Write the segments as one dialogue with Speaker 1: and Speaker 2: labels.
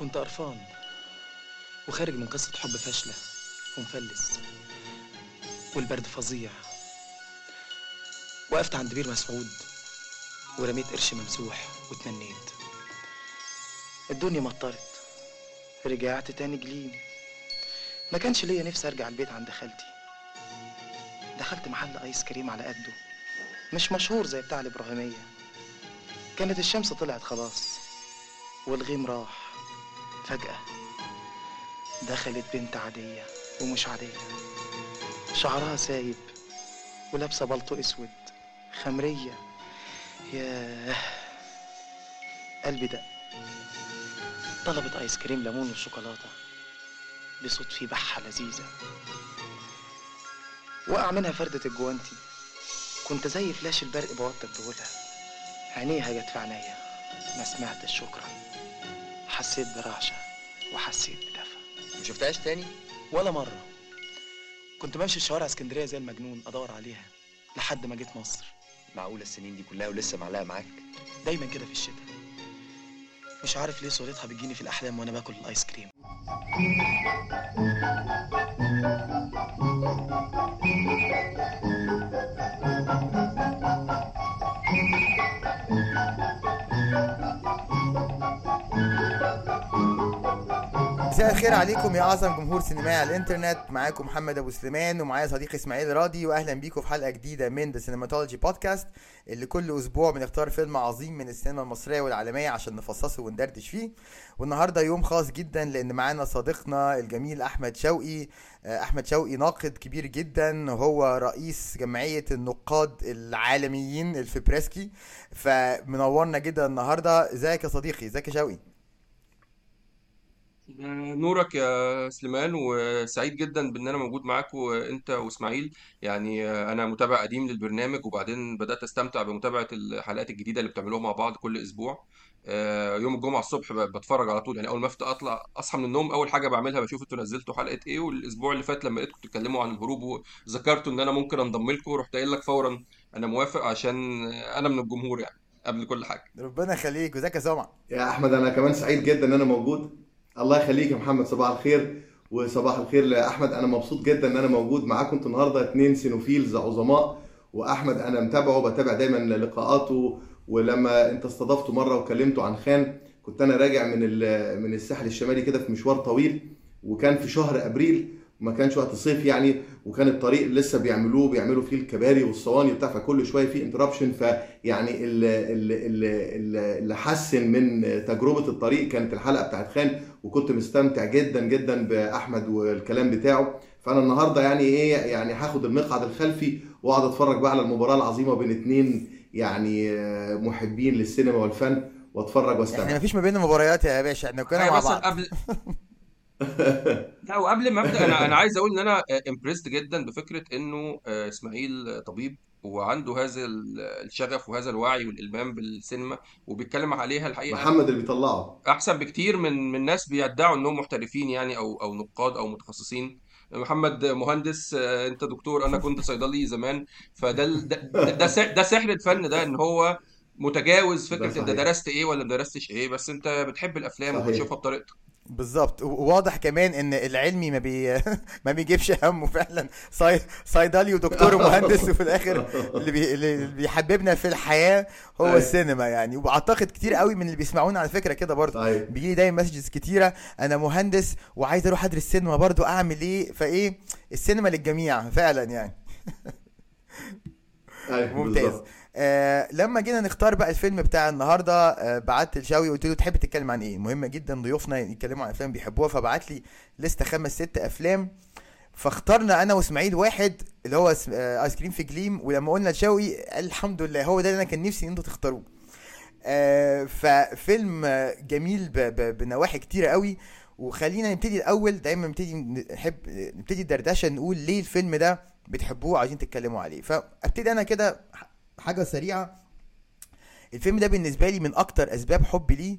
Speaker 1: كنت قرفان وخارج من قصة حب فاشلة ومفلس والبرد فظيع. وقفت عند بير مسعود ورميت قرش ممسوح واتمنيت. الدنيا مطرت رجعت تاني جليم. ما كانش ليا نفسي أرجع البيت عند خالتي. دخلت محل آيس كريم على قده مش مشهور زي بتاع الإبراهيمية. كانت الشمس طلعت خلاص والغيم راح. فجأة دخلت بنت عادية ومش عادية. شعرها سايب ولابسة بلطو أسود خمرية. ياه قلبي دق. طلبت آيس كريم ليمون وشوكولاتة بصوت فيه بحة لذيذة. وقع منها فردة الجوانتي. كنت زي فلاش البرق بوطي بطولها عينيها جت في عينيا. ما سمعتش. شكرا. حسيت برعشة وحسيت بدفى
Speaker 2: ما شفتهاش تاني؟
Speaker 1: ولا مرة. كنت بمشي الشوارع اسكندرية زي المجنون أدور عليها لحد ما جيت مصر.
Speaker 2: معقولة السنين دي كلها ولسه معلقة معاك؟
Speaker 1: دايما كده في الشتاء. مش عارف ليه صورتها بتجيني في الأحلام وأنا باكل الآيس كريم.
Speaker 3: مساء الخير عليكم يا أعظم جمهور سينمائي على الإنترنت. معاكم محمد أبو سليمان ومعايا صديقي إسماعيل راضي واهلا بيكم في حلقة جديدة من The Cinematology Podcast اللي كل أسبوع بنختار فيلم عظيم من السينما المصرية والعالمية عشان نفصصه وندردش فيه. والنهاردة يوم خاص جدا لأن معانا صديقنا الجميل أحمد شوقي. آه، أحمد شوقي ناقد كبير جدا هو رئيس جمعية النقاد العالميين ال FIPRESCI فمنورنا جدا النهارده. إزيك يا صديقي؟ إزيك يا شوقي؟
Speaker 4: نورك يا سليمان وسعيد جدا بإن أنا موجود معاك وأنت وإسماعيل. يعني أنا متابع قديم للبرنامج وبعدين بدأت أستمتع بمتابعة الحلقات الجديدة اللي بتعملوها مع بعض كل أسبوع. آه، يوم الجمعة الصبح بتفرج على طول. يعني أول ما افتح أطلع أصحى من النوم أول حاجة بعملها بشوف أنتوا نزلتوا حلقة إيه والأسبوع اللي فات لما لقيتكم بتتكلموا عن الهروب وذكرتوا إن أنا ممكن أنضم لكم رحت قايل لك فورا أنا موافق عشان أنا من الجمهور يعني قبل كل حاجة.
Speaker 3: ربنا يخليك. يا سمع
Speaker 5: يا أحمد أنا كمان سعيد جدا إن أنا موجود. الله يخليك يا محمد صباح الخير وصباح الخير لأحمد. أنا مبسوط جدا إن أنا موجود معاكم أنتوا النهارده. اتنين cinephiles عظماء وأحمد أنا متابعه بتابع دايما لقاءاته ولما أنت استضفته مرة وكلمته عن خان كنت أنا راجع من من الساحل الشمالي كده في مشوار طويل وكان في شهر أبريل. وما كانش وقت صيف يعني وكان الطريق لسه بيعملوه بيعملوا فيه الكباري والصواني وبتاع فكل شوية في interruption فيعني اللي, اللي, اللي حسن من تجربة الطريق كانت الحلقة بتاعت خان وكنت مستمتع جدا جدا بأحمد والكلام بتاعه. فأنا النهارده يعني إيه يعني هاخد المقعد الخلفي وأقعد أتفرج بقى على المباراة العظيمة بين اتنين يعني محبين للسينما والفن وأتفرج
Speaker 3: إحنا
Speaker 5: واستمتع
Speaker 3: مفيش ما بيننا مباريات يا باشا إحنا كنا مع بعض.
Speaker 4: قبل لا وقبل ما أبدأ أنا أنا عايز أقول إن أنا امبريسد جدا بفكرة إنه آه، إسماعيل طبيب وعنده هذا ال- الشغف وهذا الوعي والإلمام بالسينما وبيتكلم عليها الحقيقة.
Speaker 5: محمد اللي بيطلعه.
Speaker 4: أحسن بكتير من من ناس بيدعوا إنهم محترفين يعني أو أو نقاد أو متخصصين. محمد مهندس آه، أنت دكتور أنا كنت صيدلي زمان. فده ده ده, ده سح- ده سحر الفن ده إن هو متجاوز فكرة
Speaker 5: أنت
Speaker 4: درست إيه ولا ما درستش إيه. بس أنت بتحب
Speaker 5: الأفلام
Speaker 4: وبتشوفها بطريقتك.
Speaker 3: بالظبط. وواضح كمان إن العلمي ما بي ما بيجيبش همه فعلا. صي... صيدلي ودكتور ومهندس وفي الآخر اللي, بي... اللي بيحببنا في الحياة هو
Speaker 5: أيوة.
Speaker 3: السينما يعني. وأعتقد كتير قوي من اللي بيسمعونا على فكرة كده برضه.
Speaker 5: صحيح
Speaker 3: بيجي لي دايما messages كتيرة. أنا مهندس وعايز أروح أدرس سينما برضه أعمل إيه؟ فإيه؟ السينما للجميع فعلا يعني.
Speaker 5: أيوه
Speaker 3: ممتاز.
Speaker 5: بالظبط.
Speaker 3: آه لما جينا نختار بقى الفيلم بتاع النهارده آه بعت لشاوي قلت له تحب تتكلم عن إيه؟ مهم جدا ضيوفنا يتكلموا عن أفلام بيحبوها فبعت لي لسته خمس ست أفلام. فاخترنا أنا وإسماعيل واحد اللي هو آه ايس كريم في جليم. ولما قلنا لشاوي الحمد لله هو ده اللي أنا كان نفسي إن أنتوا تختاروه. آه ففيلم جميل بنواحي كتيرة قوي. وخلينا نبتدي الأول. دايما نبتدي نحب نبتدي الدردشه نقول ليه الفيلم ده بتحبوه وعايزين تتكلموا عليه. فأبتدي أنا كده حاجة سريعة. الفيلم ده بالنسبة لي من أكتر أسباب حبي ليه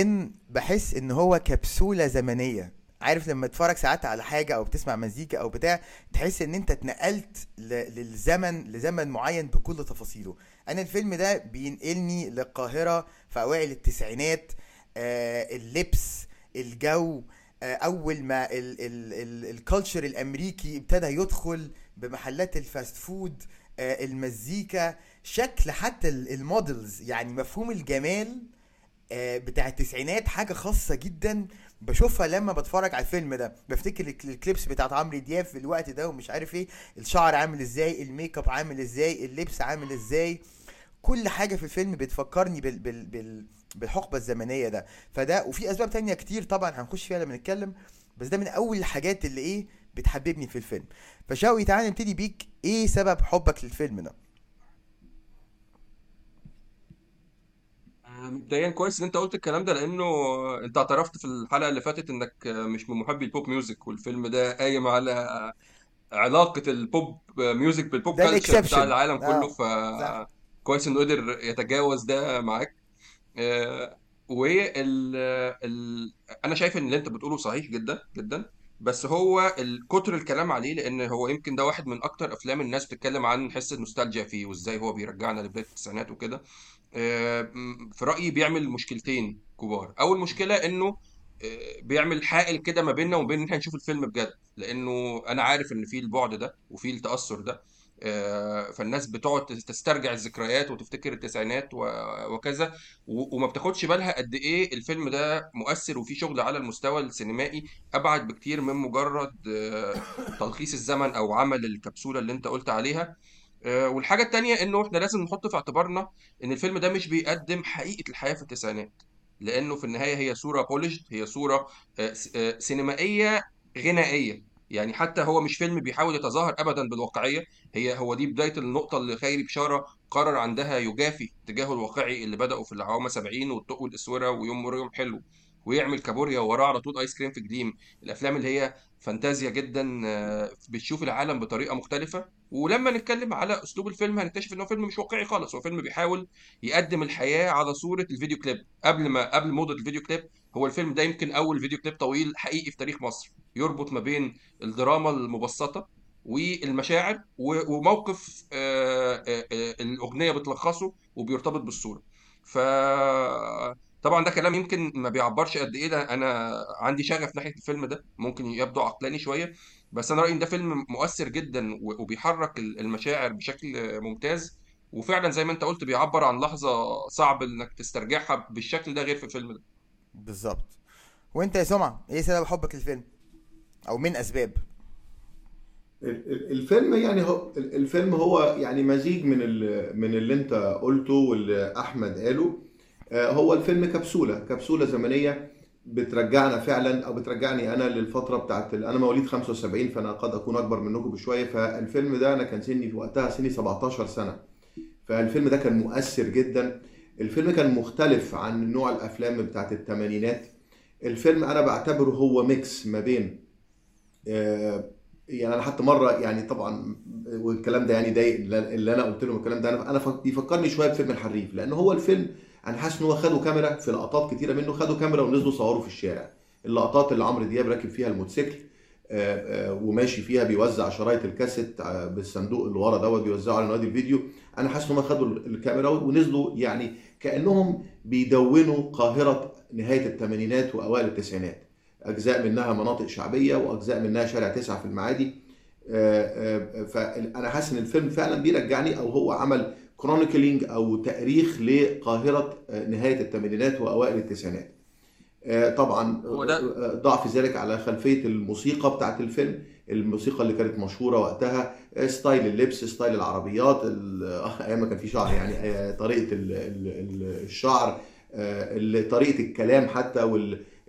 Speaker 3: إن بحس إن هو كبسولة زمنية. عارف لما تتفرج ساعات على حاجة أو بتسمع مزيكا أو بتاع تحس إن أنت اتنقلت للزمن لزمن معين بكل تفاصيله. أنا الفيلم ده بينقلني للقاهرة في أوائل التسعينات. آه اللبس الجو آه، أول ما ال culture الأمريكي ابتدى يدخل بمحلات ال fast food آه، المزيكا شكل حتى ال- ال models يعني مفهوم الجمال آه، بتاع التسعينات حاجة خاصة جدا بشوفها لما بتفرج على الفيلم ده. بفتكر الك- ال clips بتاعت عمرو دياب في الوقت ده ومش عارف إيه الشعر عامل إزاي ال make up عامل إزاي اللبس عامل إزاي. كل حاجة في الفيلم بتفكرني بال بال بال بالحقبة الزمنية ده. فده وفي أسباب تانية كتير طبعا هنخش فيها لما نتكلم بس ده من أول الحاجات اللي إيه بتحببني في الفيلم. فشوقي تعالى نبتدي بيك. إيه سبب حبك للفيلم ده؟
Speaker 4: مبدئيا كويس إن أنت قلت الكلام ده لأنه أنت اعترفت في الحلقة اللي فاتت إنك مش من محبي ال pop music والفيلم ده قايم على علاقة ال pop music
Speaker 3: بال
Speaker 4: pop culture
Speaker 3: بتاع
Speaker 4: العالم كله.
Speaker 3: آه صح.
Speaker 4: فكويس إنه قدر يتجاوز ده معاك. آه، وال ال... أنا شايف إن اللي أنت بتقوله صحيح جدا جدا. بس هو كتر الكلام عليه لأن هو يمكن ده واحد من أكتر أفلام الناس بتتكلم عن حس النوستالجيا فيه وإزاي هو بيرجعنا لبداية التسعينات وكده. آه، في رأيي بيعمل مشكلتين كبار. أول مشكلة إنه آه، بيعمل حائل كده ما بيننا وبين إن إحنا نشوف الفيلم بجد لأنه أنا عارف إن في البعد ده وفي التأثر ده. فالناس بتقعد تسترجع الذكريات وتفتكر التسعينات وكذا وما بتاخدش بالها قد إيه الفيلم ده مؤثر وفيه شغل على المستوى السينمائي أبعد بكتير من مجرد آه، تلخيص الزمن أو عمل الكبسولة اللي أنت قلت عليها. آه، والحاجة التانية إنه إحنا لازم نحط في اعتبارنا إن الفيلم ده مش بيقدم حقيقة الحياة في التسعينات لأنه في النهاية هي صورة بوليشد هي صورة آه، س- آه، سينمائية غنائية. يعني حتى هو مش فيلم بيحاول يتظاهر ابدا بالواقعية هي هو دي بداية النقطة اللي خيري بشارة قرر عندها يجافي تجاهه الواقعي اللي بدأوا في العوامة 70 والطوق والاسوره ويوم مر يوم حلو ويعمل كابوريا ووراه على طول آيس كريم في جليم الأفلام اللي هي فانتازيا جدا آه، بتشوف العالم بطريقة مختلفة. ولما نتكلم على أسلوب الفيلم هنكتشف ان هو فيلم مش واقعي خالص هو فيلم بيحاول يقدم الحياة على صورة الفيديو كليب. قبل ما قبل موضة الفيديو كليب هو الفيلم ده يمكن أول فيديو كليب طويل حقيقي في تاريخ مصر يربط ما بين الدراما المبسطة والمشاعر وموقف آه، آه، آه، الأغنية بتلخصه وبيرتبط بالصورة. ف طبعا ده كلام يمكن ما بيعبرش قد إيه ده أنا عندي شغف ناحية الفيلم ده ممكن يبدو عقلاني شوية بس أنا رأيي إن ده فيلم مؤثر جدا وبيحرك ال- المشاعر بشكل ممتاز. وفعلا زي ما أنت قلت بيعبر عن لحظة صعب إنك تسترجعها بالشكل ده غير في الفيلم ده.
Speaker 3: بالظبط. وانت يا سمعة إيه سبب حبك للفيلم؟ أو من أسباب؟
Speaker 5: ال- ال- الفيلم يعني هو ال- الفيلم هو يعني مزيج من من اللي انت قلته واللي أحمد قاله. آه، هو الفيلم كبسولة كبسولة زمنية بترجعنا فعلا أو بترجعني أنا للفترة بتاعت أنا مواليد 75 فأنا قد أكون أكبر منكم بشوية. فالفيلم ده أنا كان سني في وقتها سني 17 سنة. فالفيلم ده كان مؤثر جدا. الفيلم كان مختلف عن نوع الأفلام بتاعت الثمانينات الفيلم أنا بعتبره هو mix ما بين آه، يعني أنا حتى مرة يعني طبعا والكلام ده يعني ضايق اللي أنا قلت لهم الكلام ده. أنا أنا فك- بيفكرني شوية بفيلم الحريف لأن هو الفيلم أنا حاسس إن هو خدوا كاميرا في لقطات كتيرة منه خدوا كاميرا ونزلوا صوروا في الشارع. اللقطات اللي عمرو دياب راكب فيها الموتوسيكل وماشي فيها بيوزع شرايط الكاسيت آه، بالصندوق اللي ورا دوت بيوزعه على نوادي الفيديو. أنا حاسس إن هم خدوا الكاميرا ونزلوا يعني كأنهم بيدونوا قاهره نهاية الثمانينات وأوائل التسعينات. أجزاء منها مناطق شعبية وأجزاء منها شارع تسعة في المعادي. آه، آه، فانا حاسس إن الفيلم فعلا بيرجعني أو هو عمل كرونيكلينج أو تأريخ لقاهرة آه، نهاية الثمانينات وأوائل التسعينات. آه، طبعا
Speaker 4: هو ده
Speaker 5: آه، ضع في ذلك على خلفية الموسيقى بتاعت الفيلم. الموسيقى اللي كانت مشهورة وقتها آه، style اللبس style العربيات ال- آه، أيام ما كان في شعر يعني آه، طريقة ال- ال- ال- الشعر آه، ال- طريقة الكلام حتى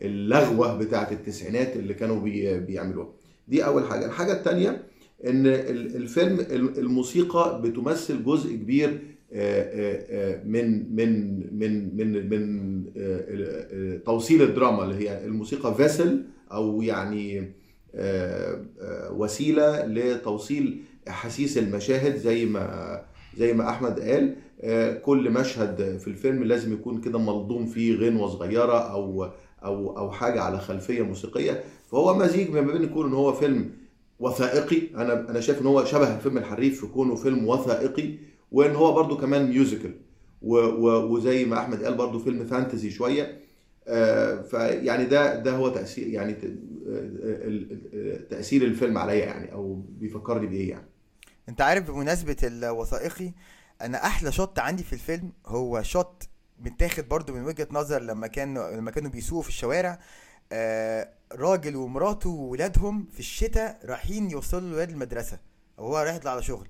Speaker 5: واللغة بتاعت التسعينات اللي كانوا بي- بيعملوها. دي أول حاجة. الحاجة الثانية إن ال- الفيلم ال- الموسيقى بتمثل جزء كبير آه، آه، آه، من من من من من آه، آه، توصيل الدراما اللي هي الموسيقى فيسل أو يعني آه، آه، وسيلة لتوصيل أحاسيس المشاهد زي ما زي ما أحمد قال. آه، كل مشهد في الفيلم لازم يكون كده ملضوم فيه غنوة صغيرة أو أو أو حاجة على خلفية موسيقية. فهو مزيج ما بين يكون إن هو فيلم وثائقي. أنا أنا شايف إن هو شبه الفيلم الحريف في كونه فيلم وثائقي. وان هو برضو كمان ميوزيكال وزي ما أحمد قال برضو فيلم فانتزي شوية. آه، فيعني ده ده هو تأثير يعني ال- ال- تأثير الفيلم عليا يعني أو بيفكرني بإيه يعني.
Speaker 3: أنت عارف بمناسبة الوثائقي أنا أحلى shot عندي في الفيلم هو shot متاخد برضو من وجهة نظر لما كانوا لما كانوا بيسوقوا في الشوارع. آه راجل ومراته وولادهم في الشتاء رايحين يوصلوا الولاد المدرسة أو هو رايح يطلع على شغل.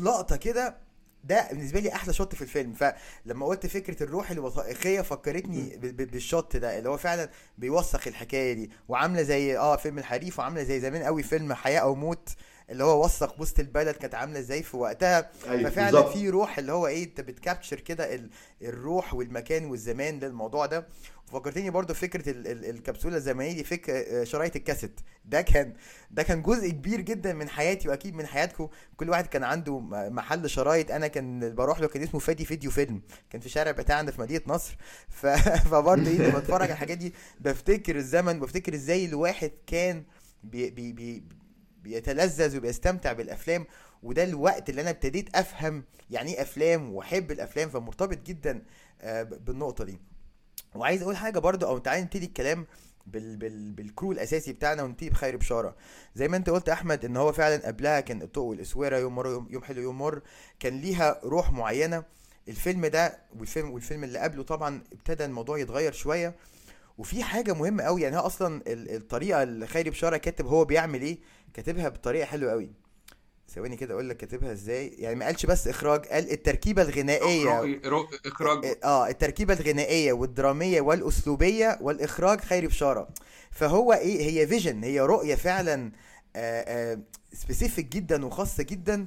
Speaker 3: لقطة كده ده بالنسبة لي أحلى shot في الفيلم. فلما قلت فكرة الروح الوثائقية فكرتني بال shot ده اللي هو فعلا بيوثق الحكاية دي وعاملة زي آه فيلم الحريف وعاملة زي زمان قوي فيلم حياة أو موت. اللي هو وثق وسط البلد كانت عاملة إزاي في وقتها.
Speaker 5: أيوه
Speaker 3: ففعلا
Speaker 5: بالظبط.
Speaker 3: في روح اللي هو إيه أنت بتكابتشر كده ال- الروح والمكان والزمان للموضوع ده. وفكرتني برضو فكرة ال ال الكبسولة الزمنية دي فك آه، شرايط الكاسيت. ده كان ده كان جزء كبير جدا من حياتي وأكيد من حياتكم. كل واحد كان عنده محل شرايط. أنا كان بروح له كان اسمه فادي فيديو فيلم. كان في شارع بتاعنا في مدينة نصر. ف... فبرضه إيه لما اتفرج على الحاجات دي بفتكر الزمن بفتكر إزاي الواحد كان بي بي بي بيتلذذ وبيستمتع بالأفلام وده الوقت اللي أنا ابتديت أفهم يعني إيه أفلام وأحب الأفلام فمرتبط جدا آه، بالنقطة دي. وعايز أقول حاجة برضو أو تعالى نبتدي الكلام بال بال بال crew الأساسي بتاعنا ونبتدي بخيري بشارة. زي ما أنت قلت أحمد إن هو فعلا قبلها كان الطوق والاسوره يوم مر يوم, يوم حلو يوم مر كان ليها روح معينة. الفيلم ده والفيلم والفيلم اللي قبله طبعا ابتدى الموضوع يتغير شوية. وفي حاجة مهمة قوي يعني هي أصلا ال- الطريقة اللي خيري بشارة كاتب هو بيعمل إيه كاتبها بطريقة حلوة قوي. ثواني كده أقول لك كاتبها إزاي. يعني ما قالش بس إخراج قال
Speaker 4: التركيبة الغنائية. إخراج.
Speaker 3: آه التركيبة الغنائية والدرامية والأسلوبية والإخراج خيري بشارة. فهو إيه هي فيجن هي رؤية فعلا specific جدا وخاصة جدا.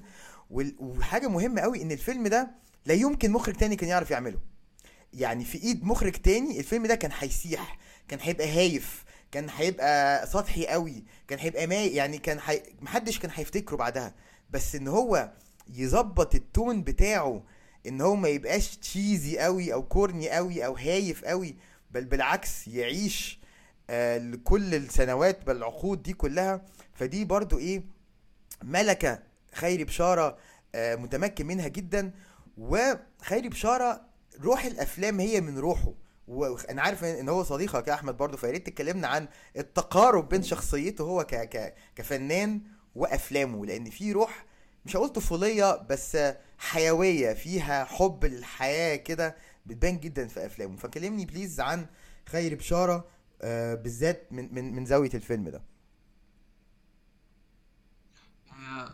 Speaker 3: وحاجة مهمة قوي إن الفيلم ده لا يمكن مخرج تاني كان يعرف يعمله. يعني في إيد مخرج تاني الفيلم ده كان هيسيح كان هيبقى هايف. كان هيبقى سطحي قوي كان هيبقى ما يعني كان حي... محدش كان هيفتكره بعدها. بس إن هو يظبط ال tone بتاعه إن هو ما يبقاش cheesy قوي أو corny قوي أو هايف قوي بل بالعكس يعيش آه لكل السنوات بل العقود دي كلها. فدي برضو إيه ملكة خيري بشارة آه متمكن منها جدا. وخيري بشارة روح الأفلام هي من روحه. وأنا عارف إن هو صديقك يا أحمد برضو فياريت تكلمنا عن التقارب بين شخصيته هو ك ك كفنان وأفلامه لأن في روح مش هقول طفولية بس حيوية فيها حب للحياة كده بتبان جدا في أفلامه. فكلمني please عن خيري بشارة آه، بالذات من من من زاوية الفيلم ده.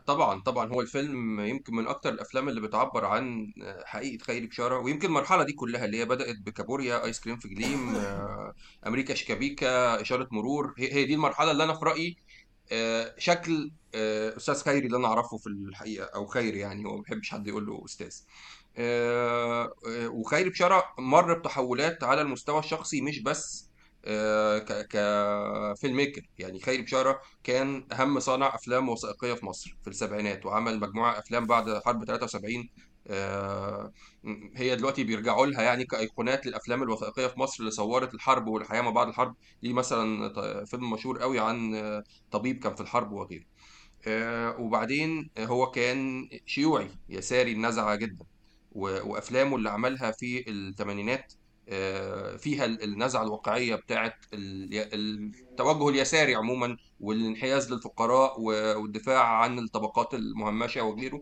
Speaker 4: طبعا طبعا هو الفيلم يمكن من أكتر الأفلام اللي بتعبر عن حقيقة خيري بشارة. ويمكن المرحلة دي كلها اللي هي بدأت بكابوريا آيس كريم في جليم آه، أمريكا شيكا بيكا إشارة مرور. هي دي المرحلة اللي أنا في رأيي آه، شكل آه، أستاذ خيري اللي أنا أعرفه في الحقيقة أو خيري يعني هو ما بيحبش حد يقول له أستاذ. آه، آه، وخيري بشارة مر بتحولات على المستوى الشخصي مش بس آه، كفيلم ميكر يعني خيري بشارة كان أهم صانع أفلام وثائقية في مصر في السبعينات وعمل مجموعة أفلام بعد حرب 73 آه، هي دلوقتي بيرجعوا لها يعني كإيقونات للأفلام الوثائقية في مصر اللي صورت الحرب والحياة ما بعد الحرب. ليه مثلا فيلم مشهور قوي عن آه، طبيب كان في الحرب وغيره. آه، وبعدين هو كان شيوعي يساري النزعة جدا. وأفلامه اللي عملها في الثمانينات آه، فيها ال- النزعة الواقعية بتاعت ال- التوجه اليساري عموما والانحياز للفقراء والدفاع عن الطبقات المهمشة وغيره.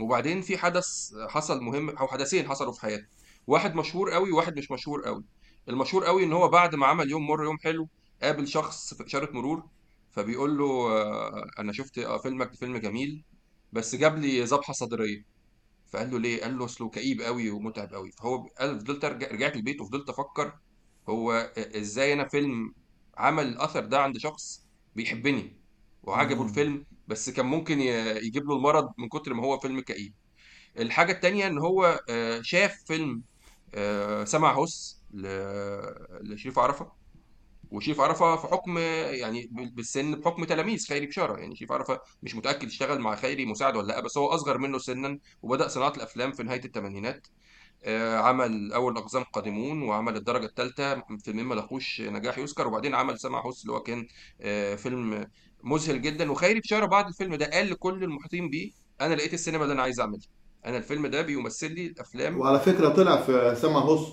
Speaker 4: وبعدين في حدث حصل مهم أو حدثين حصلوا في حياته واحد مشهور قوي وواحد مش مشهور قوي. المشهور قوي إن هو بعد ما عمل يوم مر يوم حلو قابل شخص في اشاره مرور فبيقول له آه، أنا شفت آه، فيلمك فيلم جميل بس جاب لي ذبحة صدرية. فقال له ليه؟ قال له أصله كئيب قوي ومتعب قوي. فهو قال فضلت أرجع رجعت البيت وفضلت أفكر هو إزاي أنا فيلم عمل الأثر ده عند شخص بيحبني وعجبه
Speaker 3: مم.
Speaker 4: الفيلم بس كان ممكن يجيب له المرض من كتر ما هو فيلم كئيب. الحاجة التانية إن هو آه، شاف فيلم آه، سمع ل- لشريف عرفة. وشريف عرفة في حكم يعني بال- بالسن بحكم تلاميذ خيري بشارة. يعني شريف عرفة مش متأكد اشتغل مع خيري مساعد ولا لأ بس هو أصغر منه سنا وبدأ صناعة الأفلام في نهاية الثمانينات آه، عمل أول أقزام قادمون وعمل الدرجة الثالثة فيلمين ما لاقوش نجاح يوسكار وبعدين عمل سمع هس اللي هو كان آه، فيلم مذهل جدا. وخيري بشارة بعد الفيلم ده قال لكل المحيطين بيه أنا لقيت السينما اللي أنا عايز أعملها. أنا الفيلم ده بيمثل لي الأفلام.
Speaker 5: وعلى فكرة طلع في سما هوس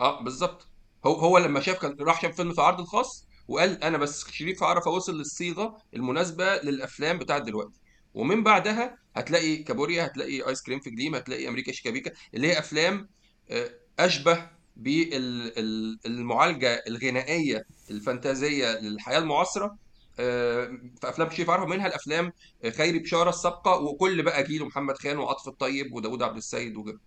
Speaker 4: آه بالظبط. هو هو لما شاف كان راح شاف فيلم في عرض الخاص وقال أنا بس شريف عرفة وصل للصيغة المناسبة للأفلام بتاعت دلوقتي. ومن بعدها هتلاقي كابوريا هتلاقي آيس كريم في جليم هتلاقي أمريكا شيكابيكا اللي هي أفلام آه، أشبه بالمعالجه الغنائية الفانتازية للحياة المعاصرة آه، في أفلام شريف عرفة منها الأفلام خيري بشارة السابقة وكل بقى جيله محمد خان وعاطف الطيب وداوود عبد السيد وكده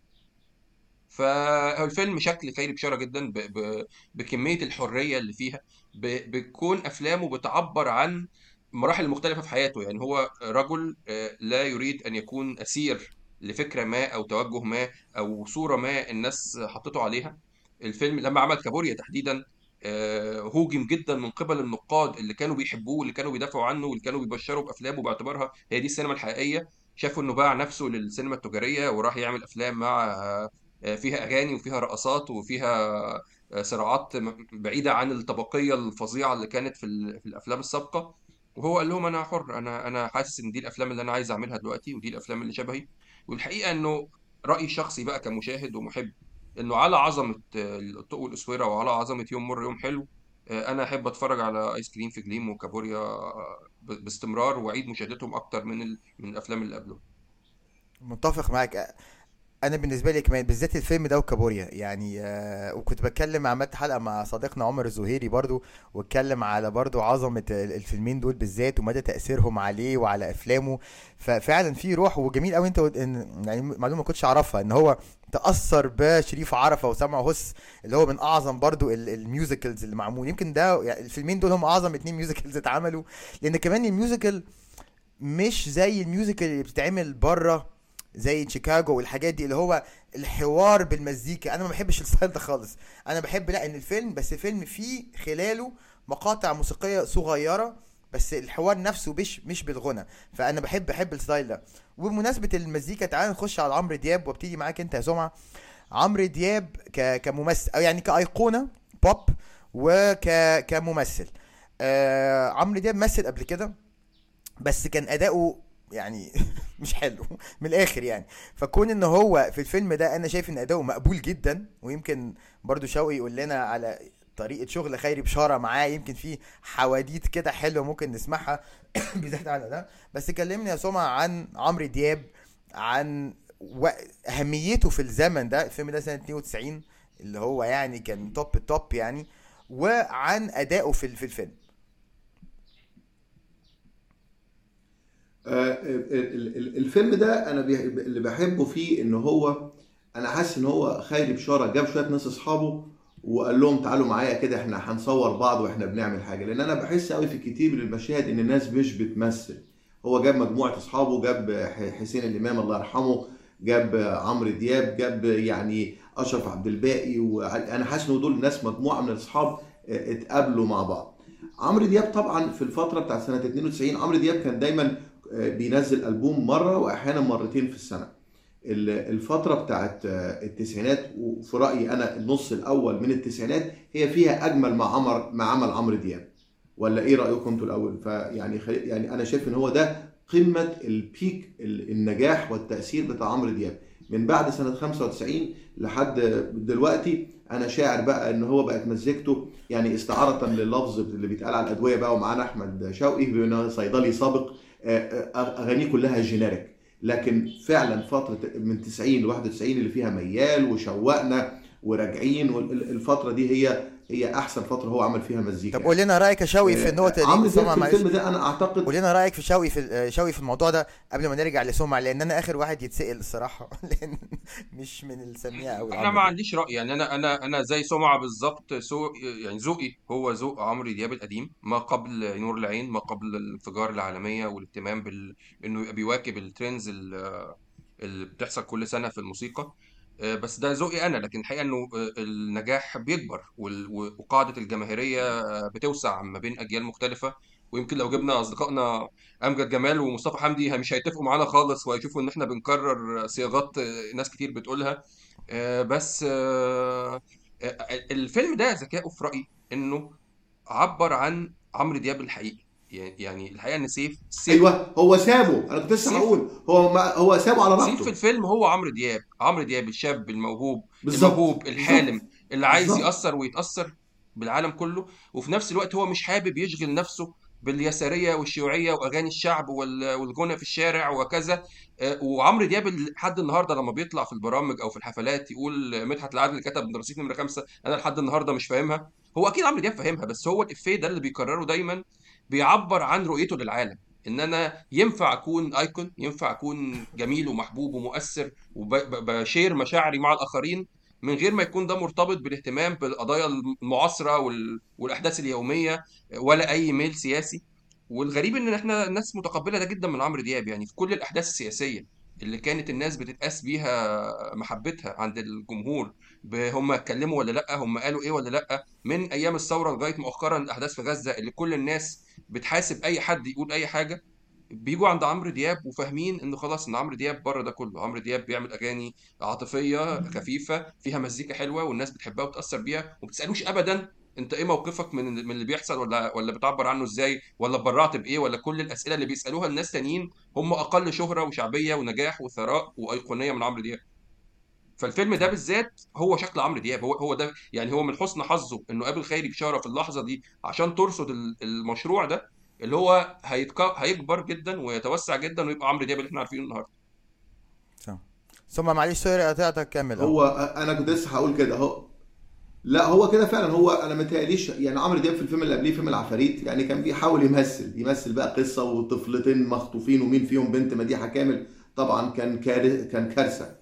Speaker 4: فالفيلم شكل خيري بشارة جدا ب... ب... بكمية الحرية اللي فيها ب... بتكون أفلامه بتعبر عن مراحل مختلفة في حياته. يعني هو رجل آه، لا يريد أن يكون أسير لفكرة ما أو توجه ما أو صورة ما الناس حطته عليها. الفيلم لما عمل كابوريا تحديدا آه، هوجم جدا من قبل النقاد اللي كانوا بيحبوه واللي كانوا بيدافعوا عنه واللي كانوا بيبشروا بأفلامه باعتبارها هي دي السينما الحقيقية. شافوا إنه باع نفسه للسينما التجارية وراح يعمل أفلام مع فيها أغاني وفيها رقصات وفيها آه، صراعات بعيدة عن الطبقية الفظيعة اللي كانت في في الأفلام السابقة. وهو قال لهم أنا حر أنا أنا حاسس إن دي الأفلام اللي أنا عايز أعملها دلوقتي ودي الأفلام اللي شبهي. والحقيقة إنه رايي الشخصي بقى كمشاهد ومحب إنه على عظمة آه، الطوق والاسوره وعلى عظمة يوم مر يوم حلو آه، أنا أحب أتفرج على آيس كريم في جليم وكابوريا آه، باستمرار وأعيد مشاهدتهم أكتر من. من الأفلام اللي قبله.
Speaker 3: متفق معاك. أنا بالنسبة لي كمان بالذات الفيلم ده وكابوريا. يعني آه وكنت بتكلم عملت حلقة مع صديقنا عمر الزهيري برضو واتكلم على برضو عظمة ال- الفيلمين دول بالذات ومدى تأثيرهم عليه وعلى أفلامه. ففعلا في روح وجميل قوي أنت يعني معلومة ما كنتش أعرفها إن هو تأثر بشريف عرفة وسمع هس اللي هو من أعظم برضو ال- ال musicals اللي معمول. يمكن ده يعني الفيلمين دول هم أعظم اتنين musicals اتعملوا. لأن كمان ال musical مش زي ال musical اللي بتتعمل بره زي شيكاغو والحاجات دي اللي هو الحوار بالمزيكا. أنا ما بحبش ال style ده خالص. أنا بحب لأ إن الفيلم بس فيلم فيه خلاله مقاطع موسيقية صغيرة بس الحوار نفسه مش مش بالغنى. فأنا بحب بحب ال style ده. وبمناسبة المزيكا تعال نخش على عمرو دياب وابتدي معاك أنت يا سمعه عمرو دياب كممثل أو يعني كأيقونة بوب وك كممثل. آه عمرو دياب مثل قبل كده بس كان أداؤه يعني مش حلو من الآخر يعني. فكون إن هو في الفيلم ده أنا شايف إن أداؤه مقبول جدا ويمكن برضو شوقي يقول لنا على طريقة شغل خيري بشارة معاه يمكن في حواديت كده حلوة ممكن نسمعها بالذات على ده بس كلمني يا سمع عن عمرو دياب عن و... أهميته في الزمن ده. الفيلم ده سنة 92 اللي هو يعني كان توب التوب يعني وعن أدائه في في الفيلم
Speaker 5: آه، ال- ال- الفيلم ده أنا اللي بحبه فيه إن هو أنا حاسس إن هو خيري بشارة جاب شوية ناس أصحابه وقال لهم تعالوا معايا كده إحنا هنصور بعض وإحنا بنعمل حاجة. لأن أنا بحس قوي في كتير من المشاهد إن الناس مش بتمثل. هو جاب مجموعة أصحابه جاب حسين الإمام الله يرحمه جاب عمرو دياب جاب يعني أشرف عبد الباقي وأنا حاسس إن دول ناس مجموعة من الأصحاب آه، اتقابلوا مع بعض. عمرو دياب طبعا في الفترة بتاعت سنة 92 عمرو دياب كان دايما بينزل ألبوم مرة وأحيانا مرتين في السنة. ال- الفترة بتاعت آه، التسعينات وفي رأيي أنا النص الأول من التسعينات هي فيها أجمل ما عمر ما عمل عمرو دياب. ولا إيه رأيكم أنتوا الأول؟ فيعني يعني أنا شايف إن هو ده قمة البيك ال- النجاح والتأثير بتاع عمرو دياب. من بعد سنة 95 لحد دلوقتي أنا شاعر بقى إن هو بقت مزيكته يعني استعارة لللفظ اللي بيتقال على الأدوية بقى ومعانا أحمد شوقي بما إنه صيدلي سابق. أغانيه كلها جينيريك لكن فعلا فترة من 90 ل 91 اللي فيها ميال وشوقنا وراجعين والفترة دي هي هي أحسن فترة هو عمل فيها مزيكا
Speaker 3: طب قول لنا رأيك يا شوقي في النقطة دي
Speaker 5: عمرو دياب
Speaker 3: سمع
Speaker 5: في. الفيلم ده أنا أعتقد
Speaker 3: قول لنا رأيك في شوقي في آه، شوقي في الموضوع ده قبل ما نرجع لسمع لأن أنا آخر واحد يتسأل الصراحة لأن مش من السميع قوي
Speaker 4: أنا ما عنديش رأي يعني أنا أنا أنا زي سمعة بالظبط so يعني ذوقي هو ذوق عمرو دياب القديم ما قبل نور العين ما قبل الانفجار العالمية والاهتمام بال إنه يبقى بيواكب ال trends ال- اللي بتحصل كل سنة في الموسيقى آه، بس ده ذوقي أنا لكن الحقيقة إنه آه، النجاح بيكبر وقاعدة الجماهيرية آه، بتوسع ما بين أجيال مختلفة. ويمكن لو جبنا أصدقائنا أمجد جمال ومصطفى حمدي مش هيتفقوا معانا خالص وهيشوفوا إن إحنا بنكرر صياغات آه، ناس كتير بتقولها. آه، بس آه، آه، الفيلم ده ذكائه في رأيي إنه عبر عن عمرو دياب الحقيقي. يعني الحقيقة إن سيف سيف
Speaker 5: أيوه هو سابه. أنا كنت لسه هقول. هو ما هو سابه على
Speaker 4: سيف في
Speaker 5: راحته
Speaker 4: الفيلم هو عمرو دياب. عمرو دياب الشاب الموهوب
Speaker 5: بالظبط.
Speaker 4: الموهوب الحالم اللي عايز
Speaker 5: بالظبط.
Speaker 4: يأثر ويتأثر بالعالم كله. وفي نفس الوقت هو مش حابب يشغل نفسه باليسارية والشيوعية وأغاني الشعب وال- والغنى في الشارع وكذا. آه، وعمرو دياب لحد النهارده لما بيطلع في البرامج أو في الحفلات يقول مدحت العدل كتب رصيد نمرة خمسة أنا لحد النهارده مش فاهمها. هو أكيد عمرو دياب فاهمها بس هو الإفيه ده اللي بيكرره دايما بيعبر عن رؤيته للعالم إن أنا ينفع أكون أيكون ينفع أكون جميل ومحبوب ومؤثر وبشير مشاعري مع الآخرين من غير ما يكون ده مرتبط بالاهتمام بالقضايا المعاصرة وال... والأحداث اليومية ولا أي ميل سياسي. والغريب إن إحنا الناس متقبلة ده جدا من عمرو دياب يعني في كل الأحداث السياسية اللي كانت الناس بتتقاس بيها محبتها عند الجمهور هم اتكلموا ولا لأ هم قالوا إيه ولا لأ. من أيام الثورة لغاية مؤخرا الأحداث في غزة اللي كل الناس بتحاسب أي حد يقول أي حاجة بيجوا عند عمرو دياب وفاهمين انه خلاص إن عمرو دياب بره ده كله. عمرو دياب بيعمل أغاني عاطفية خفيفة فيها مزيكا حلوة والناس بتحبها وتأثر بيها وما بتسألوش ابدا أنت إيه موقفك من من اللي بيحصل ولا ولا بتعبر عنه إزاي ولا اتبرعت بإيه ولا كل الأسئلة اللي بيسألوها الناس تانيين هم أقل شهرة وشعبية ونجاح وثراء وأيقونية من عمرو دياب. فالفيلم ده بالذات هو شكل عمرو دياب. هو هو ده يعني هو من حسن حظه إنه قابل خيري بشارة في اللحظة دي عشان ترصد ال- المشروع ده اللي هو هيتك... هيكبر جدا ويتوسع جدا ويبقى عمرو دياب اللي إحنا عارفينه النهارده.
Speaker 3: ثم معلش سوري قطعتك كمل. آه
Speaker 5: هو أنا كنت لسه هقول كده. هو لا هو كده فعلا. هو أنا متهيأليش يعني عمرو دياب في الفيلم اللي قبليه فيلم العفاريت يعني كان بيحاول يمثل يمثل بقى قصة وطفلتين مخطوفين ومين فيهم بنت مديحة كامل. طبعا كان كار... كان كارثة.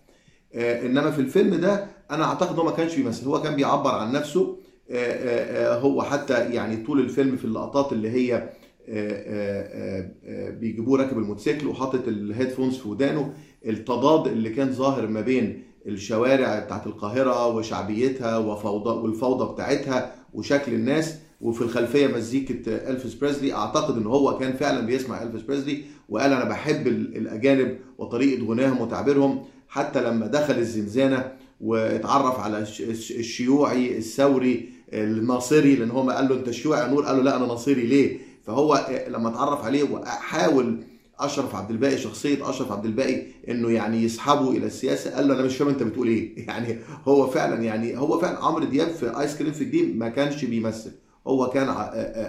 Speaker 5: إنما في الفيلم ده أنا أعتقد هو ما كانش بيمثل هو كان بيعبر عن نفسه آه آه آه هو حتى يعني طول الفيلم في اللقطات اللي هي آه، آه، آه، آه، بيجيبوه راكب الموتوسيكل وحاطط ال headphones في ودانه التضاد اللي كان ظاهر ما بين الشوارع بتاعت القاهرة وشعبيتها وفوضى والفوضى بتاعتها وشكل الناس وفي الخلفية مزيكة ألفيس بريزلي. أعتقد إن هو كان فعلا بيسمع ألفيس بريزلي وقال أنا بحب ال- الأجانب وطريقة غناهم وتعبيرهم. حتى لما دخل الزنزانة واتعرف على الش- الش- الشيوعي الثوري الناصري لأن هو قال له أنت شيوعي يا نور قال له لا أنا ناصري ليه؟ فهو لما اتعرف عليه وحاول أشرف عبد الباقي شخصية أشرف عبد الباقي إنه يعني يسحبه إلى السياسة قال له أنا مش فاهم أنت بتقول إيه؟ يعني هو فعلا يعني هو فعلا عمرو دياب في آيس كريم في جديد ما كانش بيمثل. هو كان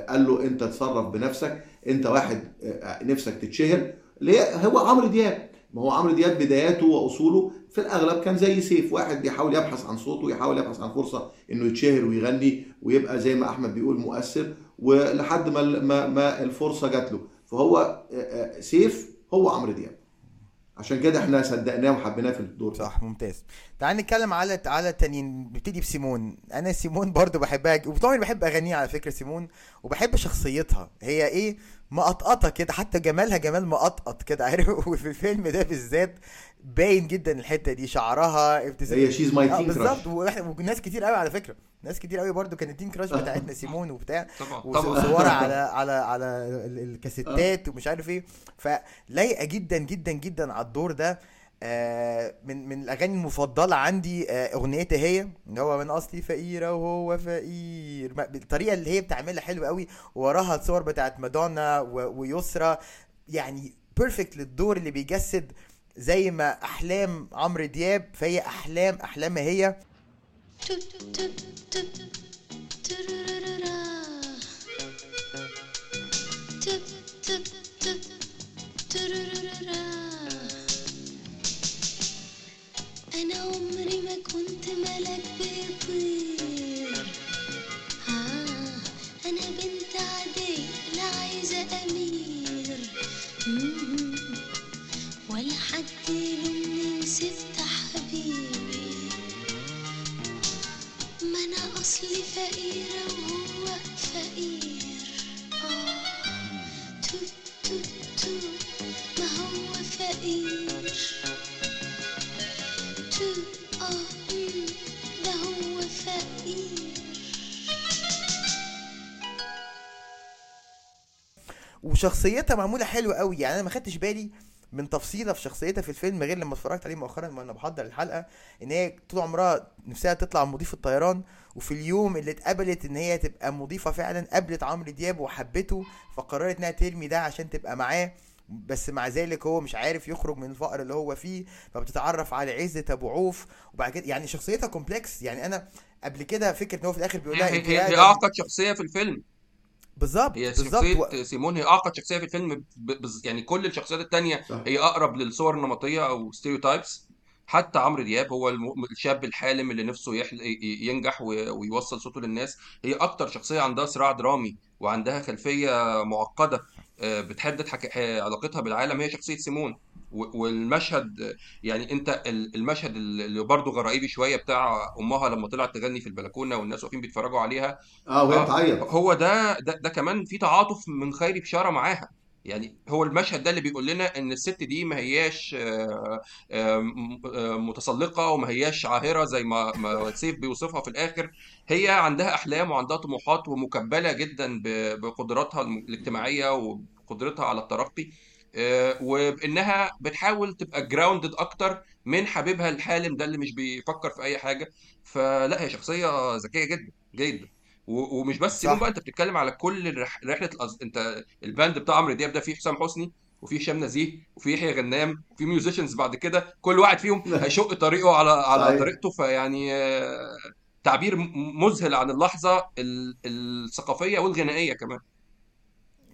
Speaker 5: قال له أنت تصرف بنفسك أنت واحد نفسك تتشهر. ليه؟ هو عمرو دياب. ما هو عمرو دياب بداياته وأصوله في الأغلب كان زي سيف واحد بيحاول يبحث عن صوته ويحاول يبحث عن فرصة إنه يتشهر ويغني ويبقى زي ما أحمد بيقول مؤثر ولحد ما ما, الفرصة جات له. فهو سيف هو عمرو دياب. عشان كده إحنا صدقناه وحبيناه في الدور.
Speaker 3: صح ممتاز. تعال نتكلم على على التانيين نبتدي بسيمون. أنا سيمون برضو بحبها وطبعا بحب اغانيها على فكرة سيمون وبحب شخصيتها. هي إيه؟ مقطقطة كده حتى جمالها جمال مقطقط كده عارف؟ وفي الفيلم ده بالذات باين جدا الحتة دي شعرها ابتسام
Speaker 5: هي she's
Speaker 3: my
Speaker 5: type
Speaker 3: بالظبط. وناس كتير قوي على فكرة ناس كتير قوي برضو كانت teen crush بتاعتنا سيمون وبتاع وصورها على على على ال- الكاسيتات ومش عارف إيه. فلايقه جدا جدا جدا على الدور ده. آه، من من الأغاني المفضلة عندي آه، اغنيتها هي اللي هو من أصلي فقيره وهو فقير. بالطريقة اللي هي بتعملها حلوة قوي وراها الصور بتاعت مادونا ويسرا. يعني بيرفكت للدور اللي بيجسد زي ما أحلام عمرو دياب فهي أحلام أحلامها هي.
Speaker 6: ملك بيطير. آه أنا بنت عايزة أمير. مم. ولا حد يلومني سبت حبيبي ما أنا أصلي فقيرة وهو فقير. آه تو تو تو ما هو فقير.
Speaker 3: وشخصيتها معمولة حلوة قوي. يعني أنا ما خدتش بالي من تفصيلة في شخصيتها في الفيلم غير لما اتفرجت عليه مؤخرا وأنا بحضر الحلقة إن هي طول عمرها نفسها تطلع مضيفة طيران وفي اليوم اللي اتقبلت إن هي تبقى مضيفة فعلا قابلت عمرو دياب وحبته فقررت إنها ترمي ده عشان تبقى معاه. بس مع ذلك هو مش عارف يخرج من الفقر اللي هو فيه فبتتعرف على عزة أبو عوف وبعد كده يعني شخصيتها كومبلكس يعني أنا قبل كده فكرة إن هو في الآخر بيقول لها
Speaker 4: أنت
Speaker 3: قاعدة-
Speaker 4: أعقد شخصية في الفيلم.
Speaker 3: بالظبط
Speaker 4: هي شخصية سيمون هي اعقد شخصية في الفيلم ب... بز... يعني كل الشخصيات التانية
Speaker 5: صح.
Speaker 4: هي أقرب للصور النمطية أو stereotypes حتى عمرو دياب هو الم... الشاب الحالم اللي نفسه يحل... ي- ينجح و... ويوصل صوته للناس. هي أكتر شخصية عندها صراع درامي وعندها خلفية معقدة آه، بتحدد حك... ح- علاقتها بالعالم هي شخصية سيمون. والمشهد يعني انت ال- المشهد اللي برضه غرائبي شوية بتاع أمها لما طلعت تغني في البلكونة والناس واقفين بيتفرجوا عليها.
Speaker 5: آه وهي
Speaker 4: آه،
Speaker 5: بتعيط.
Speaker 4: هو ده ده, ده كمان في تعاطف من خيري بشارة معاها. يعني هو المشهد ده اللي بيقول لنا إن الست دي ما هياش آه، آه، متسلقة وما هياش عاهرة زي ما ما سيف بيوصفها في الآخر. هي عندها أحلام وعندها طموحات ومكبلة جدا بقدراتها الاجتماعية وقدرتها على الترقي. آه، وبإنها بتحاول تبقى جراوندد أكتر من حبيبها الحالم ده اللي مش بيفكر في أي حاجة. فلا هي شخصية ذكية جدا جدا. ومش بس
Speaker 3: صح.
Speaker 4: بقى أنت بتتكلم على كل. رحلة الأز... أنت ال band بتاع عمرو دياب ده فيه حسام حسني وفيه هشام نزيه وفيه يحيى غنام وفيه musicians بعد كده. كل واحد فيهم هيشق طريقه على على
Speaker 5: صحيح.
Speaker 4: طريقته. فيعني آه، تعبير مذهل عن اللحظة ال- الثقافية والغنائية كمان.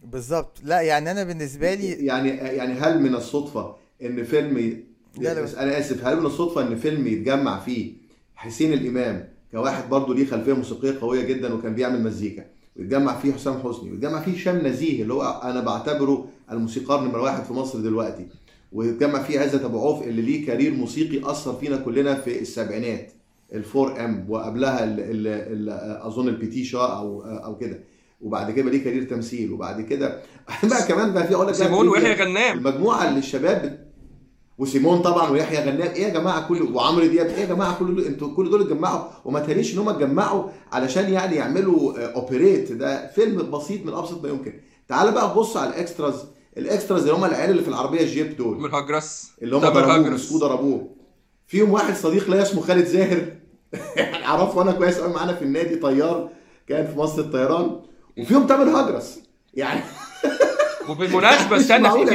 Speaker 3: بالظبط. لا يعني أنا بالنسبة لي
Speaker 5: يعني يعني هل من الصدفة إن فيلم ي...
Speaker 3: لا لا
Speaker 5: أنا آسف. هل من الصدفة إن فيلم يتجمع فيه حسين الإمام كواحد برضه ليه خلفية موسيقية قوية جدا وكان بيعمل مزيكا ويتجمع فيه حسام حسني ويتجمع فيه هشام نزيه اللي هو أنا بعتبره الموسيقار نمرة واحد في مصر دلوقتي ويتجمع فيه عزت أبو عوف اللي ليه career موسيقي أثر فينا كلنا في السبعينات ال Four M وقبلها ال ال ال أظن البيتي شاه أو أو كده. وبعد كده ليه career تمثيل وبعد كده بقى كمان بقى في أقول لك
Speaker 4: سيمون
Speaker 5: في-
Speaker 4: ويحيى غنام.
Speaker 5: المجموعة اللي الشباب وسيمون طبعا ويحيى غنام إيه يا جماعة كل وعمرو دياب إيه يا جماعة كل دول أنتوا كل دول اتجمعوا؟ وما تحسش إن هم اتجمعوا علشان يعني يعملوا آه، اوبريت ده فيلم بسيط من أبسط ما يمكن. تعال بقى بص على ال extras ال extras اللي هم العيال اللي في العربية الجيب دول.
Speaker 4: تامر هجرس.
Speaker 5: اللي هم ضربوه ضربوه. فيهم واحد صديق ليا اسمه خالد زاهر. يعني أعرفه أنا كويس قوي معانا في النادي طيار كان في مصر الطيران. وفيهم تامر هجرس. يعني
Speaker 4: وبالمناسبه استنى في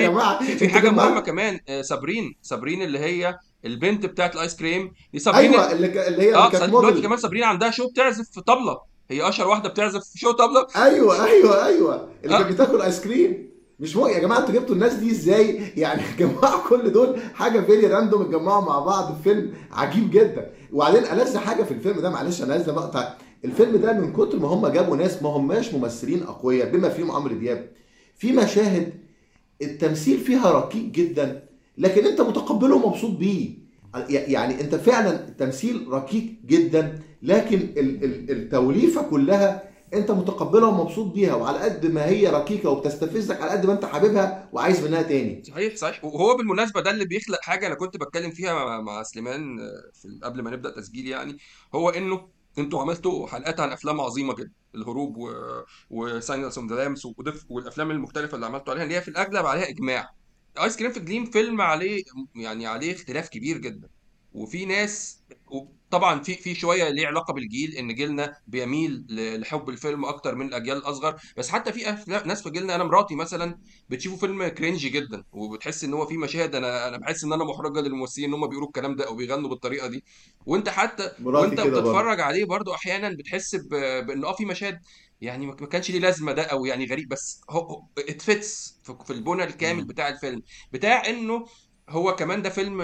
Speaker 4: في في,
Speaker 5: حاجة
Speaker 4: مهمة كمان آه، صابرين صابرين اللي هي البنت بتاعت ال ice cream دي صابرين
Speaker 5: أيوه اللي, ك- اللي هي آه
Speaker 4: دلوقتي كمان صابرين عندها show بتعزف في طبلة. هي أشهر واحدة بتعزف في show طبلة.
Speaker 5: أيوه أيوه أيوه. اللي
Speaker 4: آه.
Speaker 5: كانت بتاكل ice cream. مش مو يا جماعة أنتوا جبتوا الناس دي إزاي؟ يعني جماعة كل دول حاجة very random اتجمعوا مع بعض في فيلم عجيب جدا. وبعدين ألذ حاجة في الفيلم ده معلش أنا لازم اقطع الفيلم ده من كتر ما هم جابوا ناس ما هماش ممثلين أقوياء بما فيهم عمرو دياب. في مشاهد التمثيل فيها رقيق جدا لكن أنت متقبله ومبسوط بيه. يعني أنت فعلا التمثيل رقيق جدا لكن ال- ال- التوليفة كلها أنت متقبلها ومبسوط بيها وعلى قد ما هي رقيقة وبتستفزك على قد ما أنت حاببها وعايز منها تاني.
Speaker 4: صحيح صحيح. وهو بالمناسبة ده اللي بيخلق حاجة أنا كنت بتكلم فيها مع, مع سليمان آه، في قبل ما نبدأ تسجيل يعني هو إنه أنتوا عملتوا حلقات عن أفلام عظيمة جدا الهروب و... و Silence of the Lambs والأفلام المختلفة اللي عملتوا عليها اللي هي في الأغلب عليها إجماع. آيس كريم في جليم فيلم عليه يعني عليه اختلاف كبير جدا. وفي ناس طبعا في في شوية ليه علاقة بالجيل إن جيلنا بيميل لحب الفيلم أكتر من الأجيال الأصغر. بس حتى في ناس في جيلنا أنا مراتي مثلا بتشوفه فيلم cringey جدا وبتحس إن هو في مشاهد أنا أنا بحس إن أنا محرجة للممثلين إن هم بيقولوا الكلام ده أو بيغنوا بالطريقة دي. وأنت حتى
Speaker 5: وأنت
Speaker 4: بتتفرج عليه برضو أحيانا بتحس بإن آه في مشاهد يعني ما كانش ليه لازمة ده أو يعني غريب بس هو اتفتس في في البنى الكامل. بتاع الفيلم. بتاع إنه هو كمان ده فيلم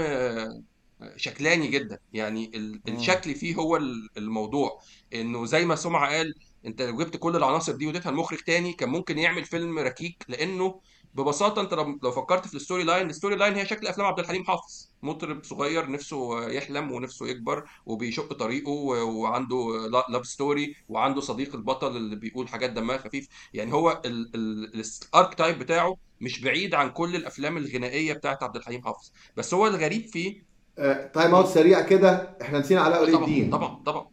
Speaker 4: شكلاني جدا. يعني. الشكل فيه هو ال- الموضوع. إنه زي ما سمعة قال أنت لو جبت كل العناصر دي واديتها لمخرج تاني كان ممكن يعمل فيلم ركيك. لأنه ببساطة أنت لو فكرت في ال story line ال story line هي شكل أفلام عبد الحليم حافظ. مطرب صغير نفسه يحلم ونفسه يكبر وبيشق طريقه وعنده love story وعنده صديق البطل اللي بيقول حاجات دمها خفيف. يعني هو ال archetype بتاعه مش بعيد عن كل الأفلام الغنائية بتاعت عبد الحليم حافظ. بس هو الغريب فيه
Speaker 5: time out سريع كده. إحنا نسينا علاء ولي الدين.
Speaker 4: طبعا طبعا.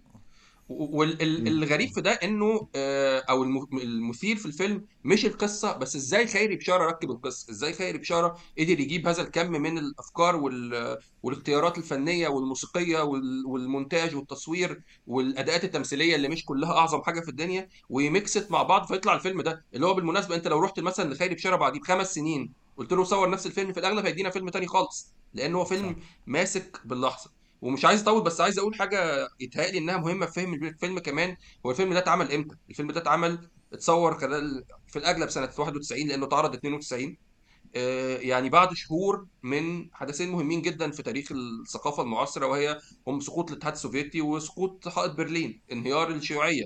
Speaker 4: والغريب في ده إنه آه، أو الم- المثير في الفيلم مش القصة بس إزاي خيري بشاره ركب القصة؟ إزاي خيري بشاره قدر يجيب هذا الكم من الأفكار وال- والاختيارات الفنية والموسيقية وال- والمونتاج والتصوير والأداءات التمثيلية اللي مش كلها أعظم حاجة في الدنيا وي mixed مع بعض فيطلع الفيلم ده. اللي هو بالمناسبة أنت لو رحت مثلا لخيري بشاره بعد بخمس سنين قلت له صور نفس الفيلم في الأغلب هيدينا فيلم تاني خالص لأن هو فيلم
Speaker 3: صح.
Speaker 4: ماسك باللحظة. ومش عايز أطول بس عايز أقول حاجة يتهيألي إنها مهمة في فهم الفيلم كمان. هو الفيلم ده اتعمل إمتى؟ الفيلم ده اتعمل اتصور خلال في الأغلب سنة 91 لأنه اتعرض 92 آه، يعني بعد شهور من حدثين مهمين جدا في تاريخ الثقافة المعاصرة وهي هم سقوط الاتحاد السوفيتي وسقوط حائط برلين انهيار
Speaker 3: الشيوعية.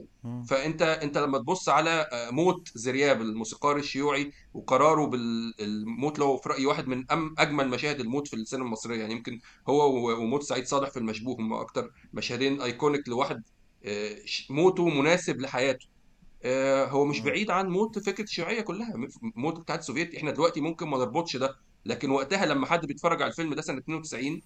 Speaker 4: فأنت أنت لما تبص على آه، موت زرياب الموسيقار الشيوعي وقراره بالموت له في رايي واحد من أم أجمل مشاهد الموت في السينما المصرية يعني يمكن هو وموت سعيد صالح في المشبوه هم أكتر مشهدين iconic لواحد آه، موته مناسب لحياته آه، هو مش. بعيد عن موت فكرة الشيوعية كلها. موت الاتحاد السوفيتي إحنا دلوقتي ممكن ما نربطش ده. لكن وقتها لما حد بيتفرج على الفيلم ده سنة 92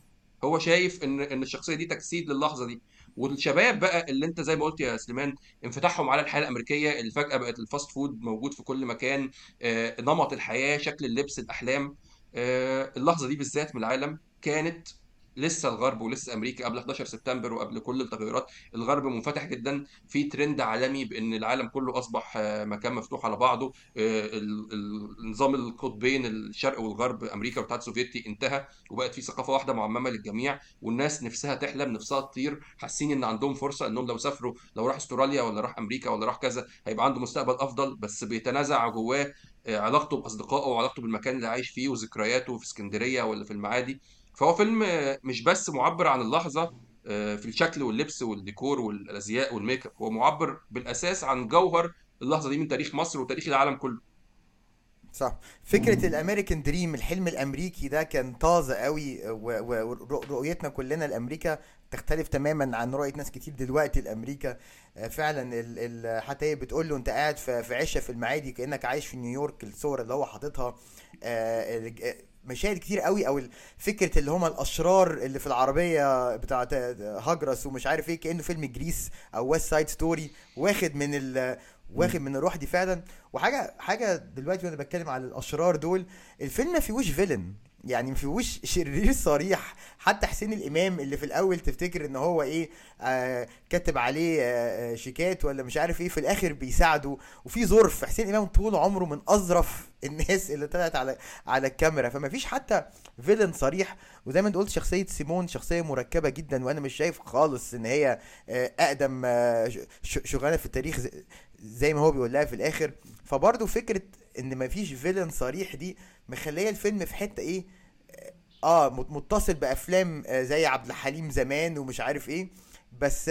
Speaker 4: هو شايف ان إن الشخصية دي تجسيد للحظة دي. والشباب بقى اللي أنت زي ما قلت يا سليمان انفتاحهم على الحياة الأمريكية اللي فجأة بقت ال fast food موجود في كل مكان آه، نمط الحياة شكل اللبس الأحلام آه، اللحظة دي بالذات من العالم كانت لسه الغرب ولسه أمريكا قبل 11 سبتمبر وقبل كل التغيرات الغرب منفتح جدا في ترند عالمي بإن العالم كله أصبح آه، مكان مفتوح على بعضه آه، ال- ال- نظام القطبين الشرق والغرب أمريكا والاتحاد السوفيتي انتهى وبقت في ثقافة واحدة معممة للجميع والناس نفسها تحلم نفسها تطير حاسين إن عندهم فرصة إنهم لو سافروا لو راح أستراليا ولا راح أمريكا ولا راح كذا هيبقى عنده مستقبل أفضل بس بيتنازع جواه آه، علاقته بأصدقائه وعلاقته بالمكان اللي عايش فيه وذكرياته في اسكندرية ولا في المعادي. فهو فيلم آه، مش بس معبر عن اللحظة آه، في الشكل واللبس والديكور والأزياء وال make up هو معبر بالأساس عن جوهر اللحظة دي من تاريخ مصر وتاريخ العالم كله.
Speaker 3: صح. فكرة ال American dream الحلم الأمريكي ده كان طازة قوي ورؤيتنا كلنا لأمريكا تختلف تماما عن رؤية ناس كتير دلوقتي لأمريكا. آه، فعلا ال ال حتى هي بتقول له أنت قاعد في عشة في المعادي كأنك عايش في نيويورك الصور اللي هو حاططها آه، آه، مشاهد كتير قوي أو فكرة اللي هما الأشرار اللي في العربية بتاعت هجرس ومش عارف إيه كأنه فيلم جريس أو ويست سايد ستوري واخد من ال واخد من الروح دي فعلا. وحاجه حاجة دلوقتي وأنا بتكلم على الأشرار دول الفيلم ما فيهوش villain يعني ما فيهوش شرير صريح. حتى حسين الإمام اللي في الأول تفتكر إن هو إيه آه كاتب عليه آه آه، شيكات ولا مش عارف إيه في الآخر بيساعده. وفي ظرف حسين الإمام طول عمره من أظرف الناس اللي طلعت على على الكاميرا. فما فيش حتى فيلن صريح. وزي ما أنت قلت شخصية سيمون شخصية مركبة جدا وأنا مش شايف خالص إن هي آه، أقدم آه، ش- ش- شغلانة في التاريخ زي- زي ما هو بيقول لها في الآخر. فبرضه فكرة إن مفيش فيلن صريح دي مخلية الفيلم في حتة إيه؟ آه مت- متصل بأفلام آه، زي عبد الحليم زمان ومش عارف إيه بس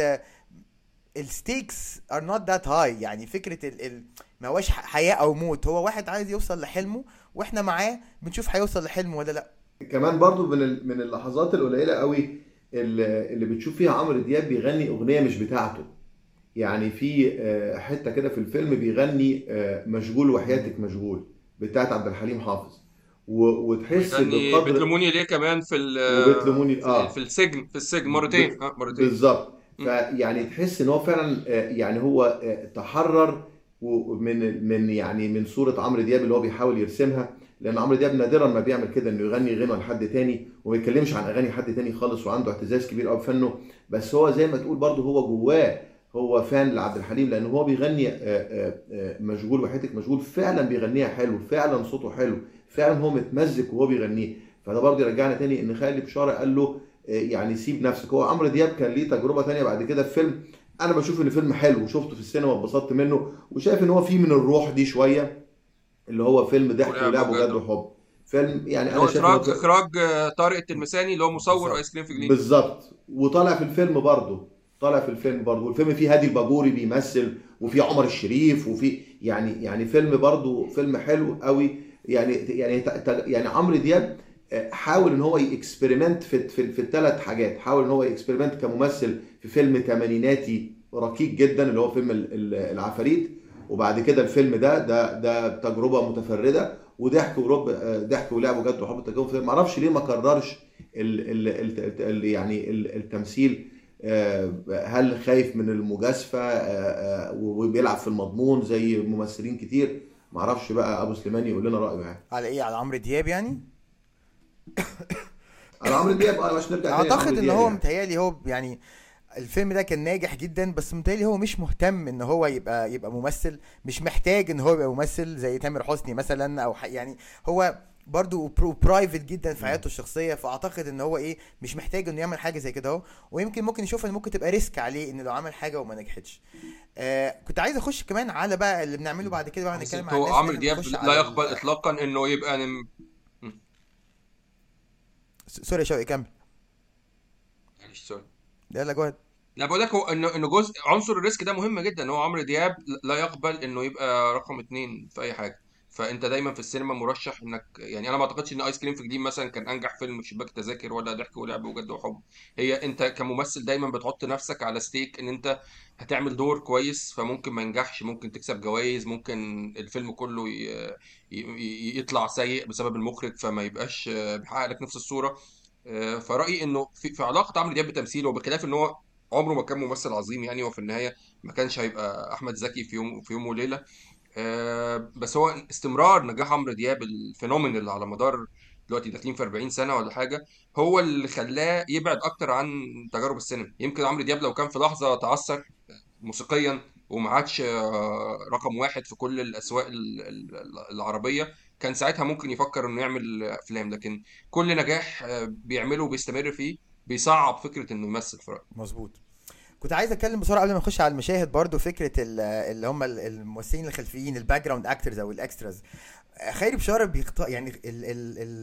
Speaker 3: ال stakes are not that high يعني فكرة ال ال ما هوش ح- حياة أو موت. هو واحد عايز يوصل لحلمه وإحنا معاه بنشوف هيوصل لحلمه ولا لأ.
Speaker 5: كمان برضو من من اللحظات القليلة قوي اللي بتشوف فيها عمرو دياب بيغني أغنية مش بتاعته. يعني في آه، حتة كده في الفيلم بيغني آه، مشغول وحياتك مشغول بتاعت عبد الحليم حافظ. وتحس
Speaker 4: يعني
Speaker 5: بالقدر
Speaker 4: بتلوموني ليه كمان في
Speaker 5: وبتلوموني
Speaker 4: في
Speaker 5: آه.
Speaker 4: في السجن في السجن مرتين آه مرتين.
Speaker 5: بالظبط. فيعني تحس إن هو فعلا آه، يعني هو تحرر من من يعني من صورة عمرو دياب اللي هو بيحاول يرسمها لأن عمرو دياب نادرا ما بيعمل كده إنه يغني غنى لحد تاني وما يتكلمش عن أغاني حد تاني خالص وعنده اعتزاز كبير قوي بفنه بس هو زي ما تقول برضه هو جواه هو فان لعبد الحليم لأن هو بيغني آه، آه، آه، مشغول وحياتك مشغول فعلا بيغنيها حلو فعلا صوته حلو فعلا هو متمزج وهو بيغنيه فده برضه يرجعنا تاني إن خالد بشارة قال له يعني سيب نفسك. هو عمرو دياب كان ليه تجربة تانية بعد كده في فيلم. أنا بشوف إن فيلم حلو وشفته في السينما واتبسطت منه وشايف إن هو فيه من الروح دي شوية اللي هو فيلم ضحك
Speaker 4: ولعب وجد.
Speaker 5: وحب فيلم يعني أنا شايف
Speaker 4: اخراج إخراج طارق التلمساني اللي هو مصور. آيس كريم في جليم
Speaker 5: بالظبط. وطالع في الفيلم برضه. طالع في الفيلم برضه والفيلم فيه هادي الباجوري بيمثل وفي عمر الشريف وفي يعني يعني فيلم برضه فيلم حلو قوي. يعني يعني يعني عمرو دياب آه، حاول إن هو يكسبيرمنت في في, في الثلاث حاجات. حاول إن هو يكسبيرمنت كممثل في فيلم ثمانيناتي ركيك جدا اللي هو فيلم ال- ال- العفاريت. وبعد كده الفيلم ده ده ده تجربة متفردة. وضحك ورب آه، ضحك ولعب وجد وحب التجربه فيلم معرفش ليه ما كررش ال ال ال يعني ال- التمثيل هل خايف من المجازفة؟ آه، آه، وبيلعب في المضمون زي ممثلين كتير. معرفش بقى أبو سليمان يقول لنا رأيه يعني.
Speaker 3: على إيه؟ على عمرو دياب يعني؟
Speaker 5: على عمرو دياب آه مش نرجع
Speaker 3: أعتقد
Speaker 5: إن
Speaker 3: هو
Speaker 5: يعني.
Speaker 3: متهيألي هو يعني الفيلم ده كان ناجح جدا بس متهيألي هو مش مهتم إن هو يبقى يبقى ممثل. مش محتاج إن هو يبقى ممثل زي تامر حسني مثلا أو يعني هو برضو private جدا في حياته الشخصية فأعتقد إن هو إيه مش محتاج إنه يعمل حاجة زي كده أهو. ويمكن ممكن يشوف إن ممكن تبقى risk عليه إن لو عمل حاجة وما نجحتش. آه كنت عايز أخش كمان على بقى اللي بنعمله بعد كده بقى هنتكلم عن
Speaker 4: هو عمرو دياب لا يقبل اطلاقا إنه يبقى نم...
Speaker 3: sorry يا شوقي كمل.
Speaker 4: معلش sorry.
Speaker 3: يلا جواد
Speaker 4: لا بقول لك هو انه إنه جزء عنصر ال risk ده مهم جدا. هو عمرو دياب لا يقبل إنه يبقى رقم اتنين في أي حاجة. فأنت دايما في السينما مرشح إنك يعني أنا ما أعتقدش إن آيس كريم في جليم مثلا كان أنجح فيلم في شباك تذاكر ولا ضحك ولعب وجد وحب. هي أنت كممثل دايما بتحط نفسك على stake إن أنت هتعمل دور كويس فممكن ما ينجحش ممكن تكسب جوائز ممكن الفيلم كله ي... ي... يطلع سيء بسبب المخرج فما يبقاش بيحقق لك نفس الصورة. آه، فرأيي إنه في, في علاقة عمرو دياب بتمثيله وبخلاف إن هو عمره ما كان ممثل عظيم يعني وفي النهاية ما كانش هيبقى أحمد زكي في يوم في يوم وليلة. آه، بس هو استمرار نجاح عمرو دياب ال phenomenon اللي على مدار دلوقتي داخلين في 40 سنة ولا حاجة هو اللي خلاه يبعد أكتر عن تجارب السينما. يمكن عمرو دياب لو كان في لحظة تعثر موسيقيا وما عادش آه، رقم واحد في كل الأسواق ال- ال- العربية كان ساعتها ممكن يفكر إنه يعمل أفلام. لكن كل نجاح آه، بيعمله وبيستمر فيه بيصعب فكرة إنه يمثل في رأيي
Speaker 3: مظبوط. كنت عايز اتكلم بسرعة قبل ما نخش على المشاهد برضو فكرة ال- اللي هم ال- الممثلين الخلفيين ال background actors أو ال extras خيري بشاره بيقط... يعني ال... ال...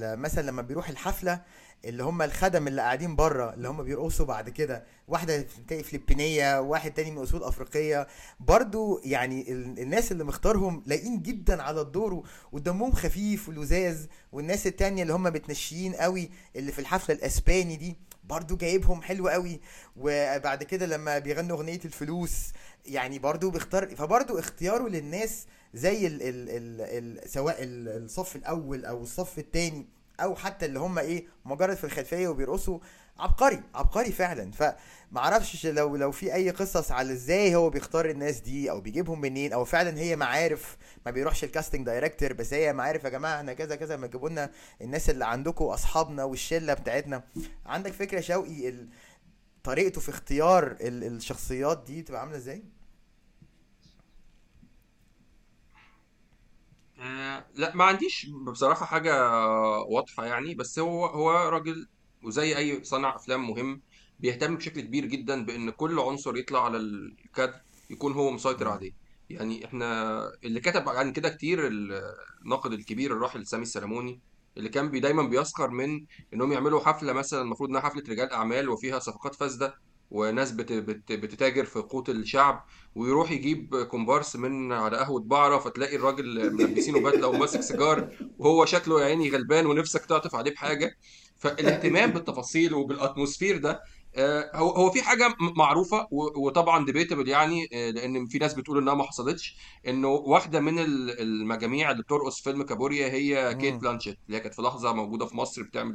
Speaker 3: ال... مثلا لما بيروح الحفلة اللي هم الخدم اللي قاعدين بره اللي هم بيرقصوا بعد كده واحدة تلاقي فلبينية واحد تاني من اصول أفريقية. برضو يعني ال... الناس اللي مختارهم لايقين جدا على الدور ودمهم خفيف ولزاز والناس التانية اللي هم متنشيين قوي اللي في الحفلة الإسباني دي. برضو جايبهم حلو قوي. وبعد كده لما بيغنوا أغنية الفلوس يعني برضو بيختار فبرضو اختياره للناس زي ال ال ال ال سواء ال- الصف الأول أو الصف الثاني أو حتى اللي هم إيه مجرد في الخلفية وبيرقصوا. عبقري عبقري فعلا. فمعرفش لو لو في أي قصص على إزاي هو بيختار الناس دي أو بيجيبهم منين أو فعلا هي معارف ما بيروحش ال casting director بس هي معارف يا جماعة إحنا كذا كذا ما تجيبوا لنا الناس اللي عندكم أصحابنا والشلة بتاعتنا. عندك فكرة شوقي ال... طريقته في اختيار ال... الشخصيات دي تبقى عاملة إزاي؟
Speaker 4: آه، لا ما عنديش بصراحة حاجة واضحة يعني بس هو هو راجل وزي أي صانع أفلام مهم بيهتم بشكل كبير جدا بأن كل عنصر يطلع على الكادر يكون هو مسيطر. عليه يعني إحنا اللي كتب عن كده كتير الناقد الكبير الراحل سامي السلموني اللي كان بي دايما بيسخر من إنهم يعملوا حفلة مثلا المفروض إنها حفلة رجال أعمال وفيها صفقات فاسدة وناس بت بت بتتاجر في قوت الشعب ويروح يجيب كومبارس من على قهوة بعرة فتلاقي الراجل ملبسينه بدلة وماسك سيجار وهو شكله يا عيني غلبان ونفسك تعطف عليه بحاجة فالاهتمام بالتفاصيل وبال atmosphere ده آه، هو هو في حاجة م- معروفة و- وطبعا debatable يعني آه، لأن في ناس بتقول إنها ما حصلتش إنه واحدة من ال- المجاميع اللي بترقص فيلم كابوريا هي كيت. بلانشيت اللي هي كانت في لحظة موجودة في مصر بتعمل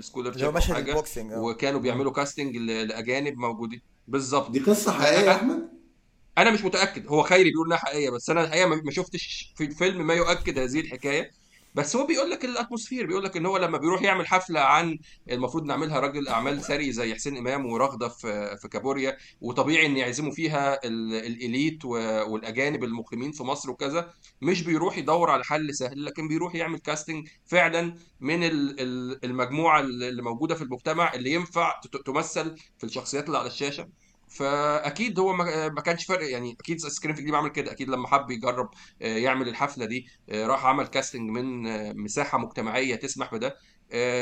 Speaker 4: حاجة
Speaker 3: ال boxing
Speaker 4: آه.
Speaker 3: وكانوا.
Speaker 4: بيعملوا casting ل- لأجانب موجودين. بالظبط.
Speaker 5: دي قصة حقيقية يا أحمد؟
Speaker 4: أنا مش متأكد. هو خيري بيقول إنها حقيقية بس أنا الحقيقة ما ما شفتش في الفيلم ما يؤكد هذه الحكاية. بس هو بيقول لك ال atmosphere بيقول لك إن هو لما بيروح يعمل حفلة عن المفروض نعملها راجل أعمال ثري زي حسين إمام ورغدة في في كابوريا وطبيعي إن يعزموا فيها ال- ال elite والأجانب المقيمين في مصر وكذا مش بيروح يدور على حل سهل لكن بيروح يعمل casting فعلا من ال- ال- المجموعة اللي موجودة في المجتمع اللي ينفع تمثل في الشخصيات اللي على الشاشة. فأكيد هو ما كانش فرق يعني أكيد آيس كريم في جليم عمل كده. أكيد لما حب يجرب آه، يعمل الحفلة دي آه، راح عمل casting من آه، مساحة مجتمعية تسمح بده.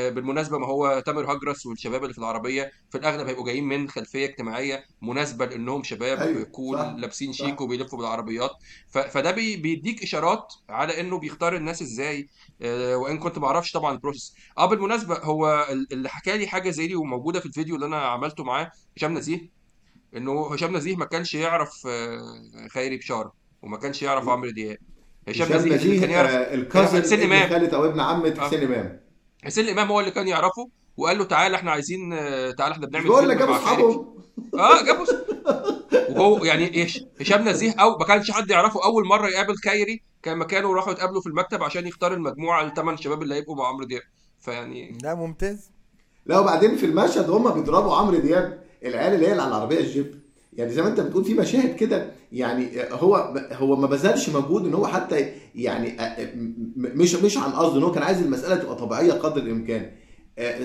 Speaker 4: بالمناسبة ما هو تامر هجرس والشباب اللي في العربية في الأغلب هيبقوا جايين من خلفية اجتماعية مناسبة لأنهم شباب
Speaker 5: أيوه
Speaker 4: cool
Speaker 5: صح
Speaker 4: لابسين
Speaker 5: صح.
Speaker 4: شيك وبيلفوا بالعربيات. ف- فده بي- بيديك إشارات على إنه بيختار الناس إزاي. آه، وإن كنت ما أعرفش طبعا ال process آه بالمناسبة هو ال- اللي حكى لي حاجة زي دي وموجودة في الفيديو اللي أنا عملته معاه هشام نزيه. إنه هشام نزيه ما كانش يعرف آه، خيري بشارة وما كانش يعرف عمرو دياب. هشام نزيه اللي كان
Speaker 5: نزيه
Speaker 4: يعرف
Speaker 5: آه،
Speaker 4: كان يعرف
Speaker 5: الكازن
Speaker 4: حسين
Speaker 5: ابن
Speaker 4: إمام.
Speaker 5: خالة أو ابن عمة
Speaker 4: آه.
Speaker 5: حسين إمام.
Speaker 4: حسين إمام هو اللي كان يعرفه وقال له تعالى إحنا عايزين آه، تعالى
Speaker 5: إحنا
Speaker 4: بنعمل
Speaker 5: بقول لك
Speaker 4: فيلم
Speaker 5: جابوا
Speaker 4: مع خيري.
Speaker 5: أصحابهم.
Speaker 4: آه جابوا وهو يعني إيش هشام نزيه أو ما كانش حد يعرفه أول مرة يقابل خيري كان مكانه راحوا يتقابلوا في المكتب عشان يختار المجموعة الثمان شباب اللي هيبقوا مع عمرو دياب. فيعني
Speaker 3: لا ممتاز.
Speaker 5: لا وبعدين في المشهد هم بيضربوا عمرو دياب. العيال اللي هي اللي على العربية الجيب. يعني زي ما انت بتقول في مشاهد كده يعني هو هو ما بذلش مجهود إن هو حتى يعني مش مش عن قصد إن هو كان عايز المسألة تبقى طبيعية قدر الإمكان.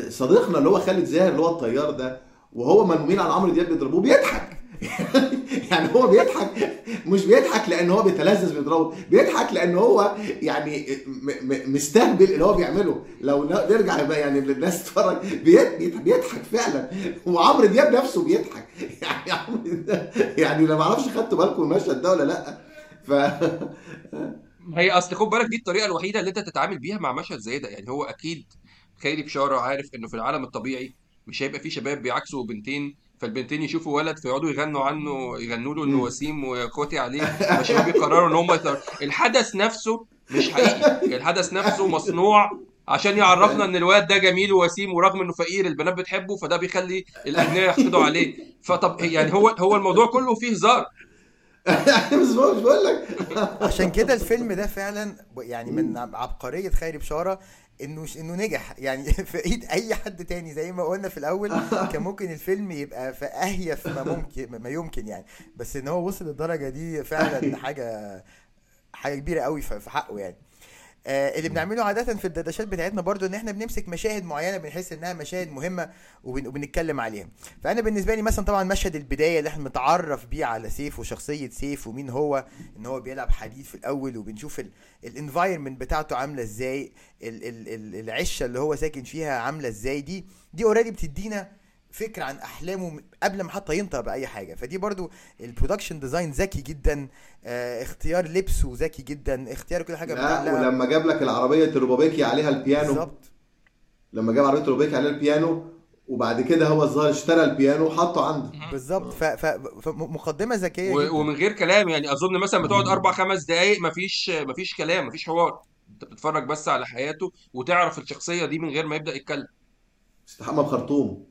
Speaker 5: صديقنا اللي هو خالد زاهر اللي هو الطيار ده وهو ملمومين على عمرو دياب بيضربوه بيضحك. يعني هو بيضحك مش بيضحك لأن هو بيتلذذ بيضربه بيضحك لأن هو يعني مستهبل اللي هو بيعمله. لو نرجع بقى يعني للناس تتفرج بيضحك فعلا. وعمرو دياب نفسه بيضحك. يعني عمرو يعني أنا ما أعرفش خدتوا بالكم المشهد ده ولا لأ. ف
Speaker 4: هي أصل خد بالك دي الطريقة الوحيدة اللي أنت تتعامل بيها مع مشهد زي ده. يعني هو أكيد خيري بشارة عارف إنه في العالم الطبيعي مش هيبقى في شباب بيعكسوا بنتين فالبنتين يشوفوا ولد فيقعدوا يغنوا عنه يغنوا له
Speaker 5: إنه.
Speaker 4: وسيم واخواتي عليه. فالشباب يقرروا إن هم يطر... الحدث نفسه مش حقيقي. الحدث نفسه مصنوع عشان يعرفنا إن الواد ده جميل ووسيم ورغم إنه فقير البنات بتحبه فده بيخلي الأغنياء يحقدوا عليه. فطب يعني هو هو الموضوع كله فيه هزار.
Speaker 5: بس بقول لك.
Speaker 3: عشان كده الفيلم ده فعلا يعني من عبقرية خيري بشارة إنه إنه نجح. يعني في إيد أي حد تاني زي ما قلنا في الأول كان ممكن الفيلم يبقى في اهيف ما ممكن ما يمكن يعني. بس إن هو وصل للدرجة دي فعلا حاجة حاجة كبيرة قوي في في حقه يعني. آه اللي بنعمله عادة في الدردشات بتاعتنا برضو إن إحنا بنمسك مشاهد معينة بنحس إنها مشاهد مهمة وبن وبنتكلم عليها. فأنا بالنسبة لي مثلا طبعا مشهد البداية اللي إحنا متعرف بيه على سيف وشخصية سيف ومين هو إن هو بيلعب حديد في الأول وبنشوف ال environment بتاعته عاملة إزاي ال ال ال العشة اللي هو ساكن فيها عاملة إزاي دي دي already بتدينا فكره عن أحلامه قبل ما حتى ينطق بأي حاجة. فدي برضو ال production design ذكي جدا آه اختيار لبسه ذكي جدا اختيار كل حاجة
Speaker 5: لا. ولما جاب لك العربية الروبابيكي عليها البيانو.
Speaker 3: بالظبط.
Speaker 5: لما جاب عربية روبابيكي عليها البيانو وبعد كده هو الظاهر اشترى البيانو وحطه عنده.
Speaker 3: بالظبط. ف... ف... فمقدمه ذكية
Speaker 4: و- ومن غير كلام يعني أظن مثلا بتقعد أربع خمس دقايق مفيش مفيش كلام مفيش حوار. أنت بتتفرج بس على حياته وتعرف الشخصية دي من غير ما يبدأ يتكلم.
Speaker 5: استحمى بخرطوم.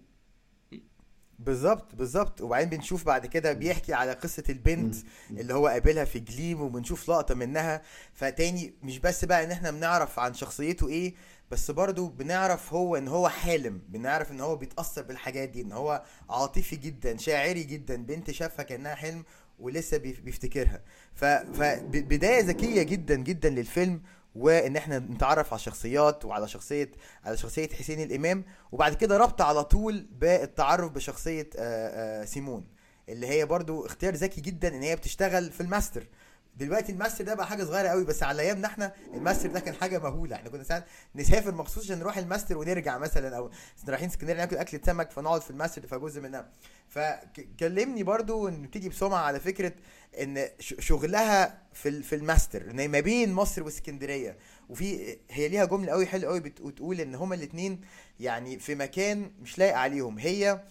Speaker 3: بالظبط بالظبط. وبعدين بنشوف بعد كده بيحكي على قصة البنت اللي هو قابلها في جليم وبنشوف لقطة منها. فتاني مش بس بقى إن إحنا بنعرف عن شخصيته إيه بس برضو بنعرف هو إن هو حالم. بنعرف إن هو بيتأثر بالحاجات دي إن هو عاطفي جدا شاعري جدا. بنت شافها كأنها حلم ولسه بيف- بيفتكرها. فبدايه ذكية جدا جدا للفيلم. وإن إحنا نتعرف على الشخصيات وعلى شخصية على شخصية حسين الإمام وبعد كده ربط على طول بالتعرف بشخصية آه، آه، سيمون اللي هي برضو اختيار ذكي جدا إن هي بتشتغل في الماستر. دلوقتي الماستر ده بقى حاجة صغيرة قوي بس على أيامنا إحنا الماستر ده كان حاجة مهولة. إحنا كنا ساعات نسافر مخصوص عشان نروح الماستر ونرجع مثلا أو رايحين اسكندريه ناكل أكلة سمك فنقعد في الماستر فجزء منها. فكلمني برضو نبتدي بسمعة على فكرة إن شغلها في في الماستر إن ما بين مصر وإسكندرية. وفي هي ليها جملة قوي حلوة قوي بتقول إن هما الاثنين يعني في مكان مش لايق عليهم. هي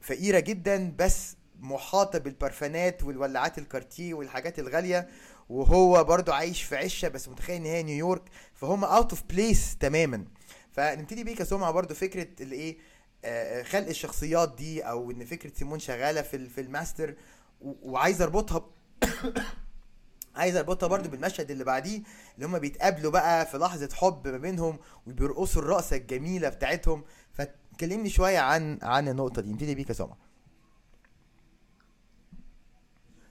Speaker 3: فقيرة جدا بس محاطه بالبرفانات والولاعات الكارتيه والحاجات الغالية وهو برضو عايش في عشة بس متخيل إن هي نيويورك فهم out of place تماما. فنبتدي بيه كسمعة برضو فكرة الإيه آه، خلق الشخصيات دي أو إن فكرة سيمون شغالة في في الماستر وعايز أربطها ب... عايز أربطها برضو بالمشهد اللي بعديه اللي هم بيتقابلوا بقى في لحظة حب ما بينهم وبيرقصوا الرقصة الجميلة بتاعتهم. فكلمني شوية عن عن النقطة دي. نبتدي بيك يا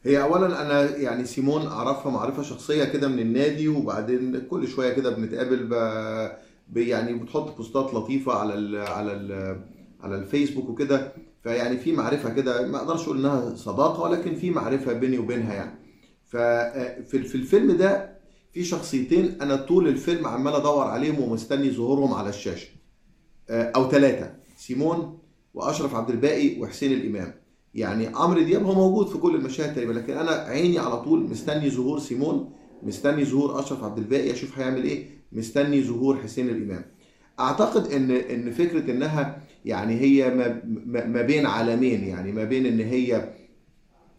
Speaker 5: هي اولا أنا يعني سيمون أعرفها معرفة شخصية كده من النادي وبعدين كل شوية كده بنتقابل ب... يعني بتحط بوستات لطيفة على ال... على ال... على الفيسبوك وكده. فيعني في معرفة كده ما أقدرش أقول إنها صداقة ولكن في معرفة بيني وبينها يعني. ففي في الفيلم ده في شخصيتين أنا طول الفيلم عمال أدور عليهم ومستني ظهورهم على الشاشة. أو ثلاثة سيمون وأشرف عبد الباقي وحسين الإمام. يعني عمرو دياب هو موجود في كل المشاهد تقريبا لكن أنا عيني على طول مستني ظهور سيمون مستني ظهور أشرف عبد الباقي أشوف هيعمل إيه مستني ظهور حسين الإمام. أعتقد إن إن فكرة إنها يعني هي ما, بين عالمين يعني ما بين إن هي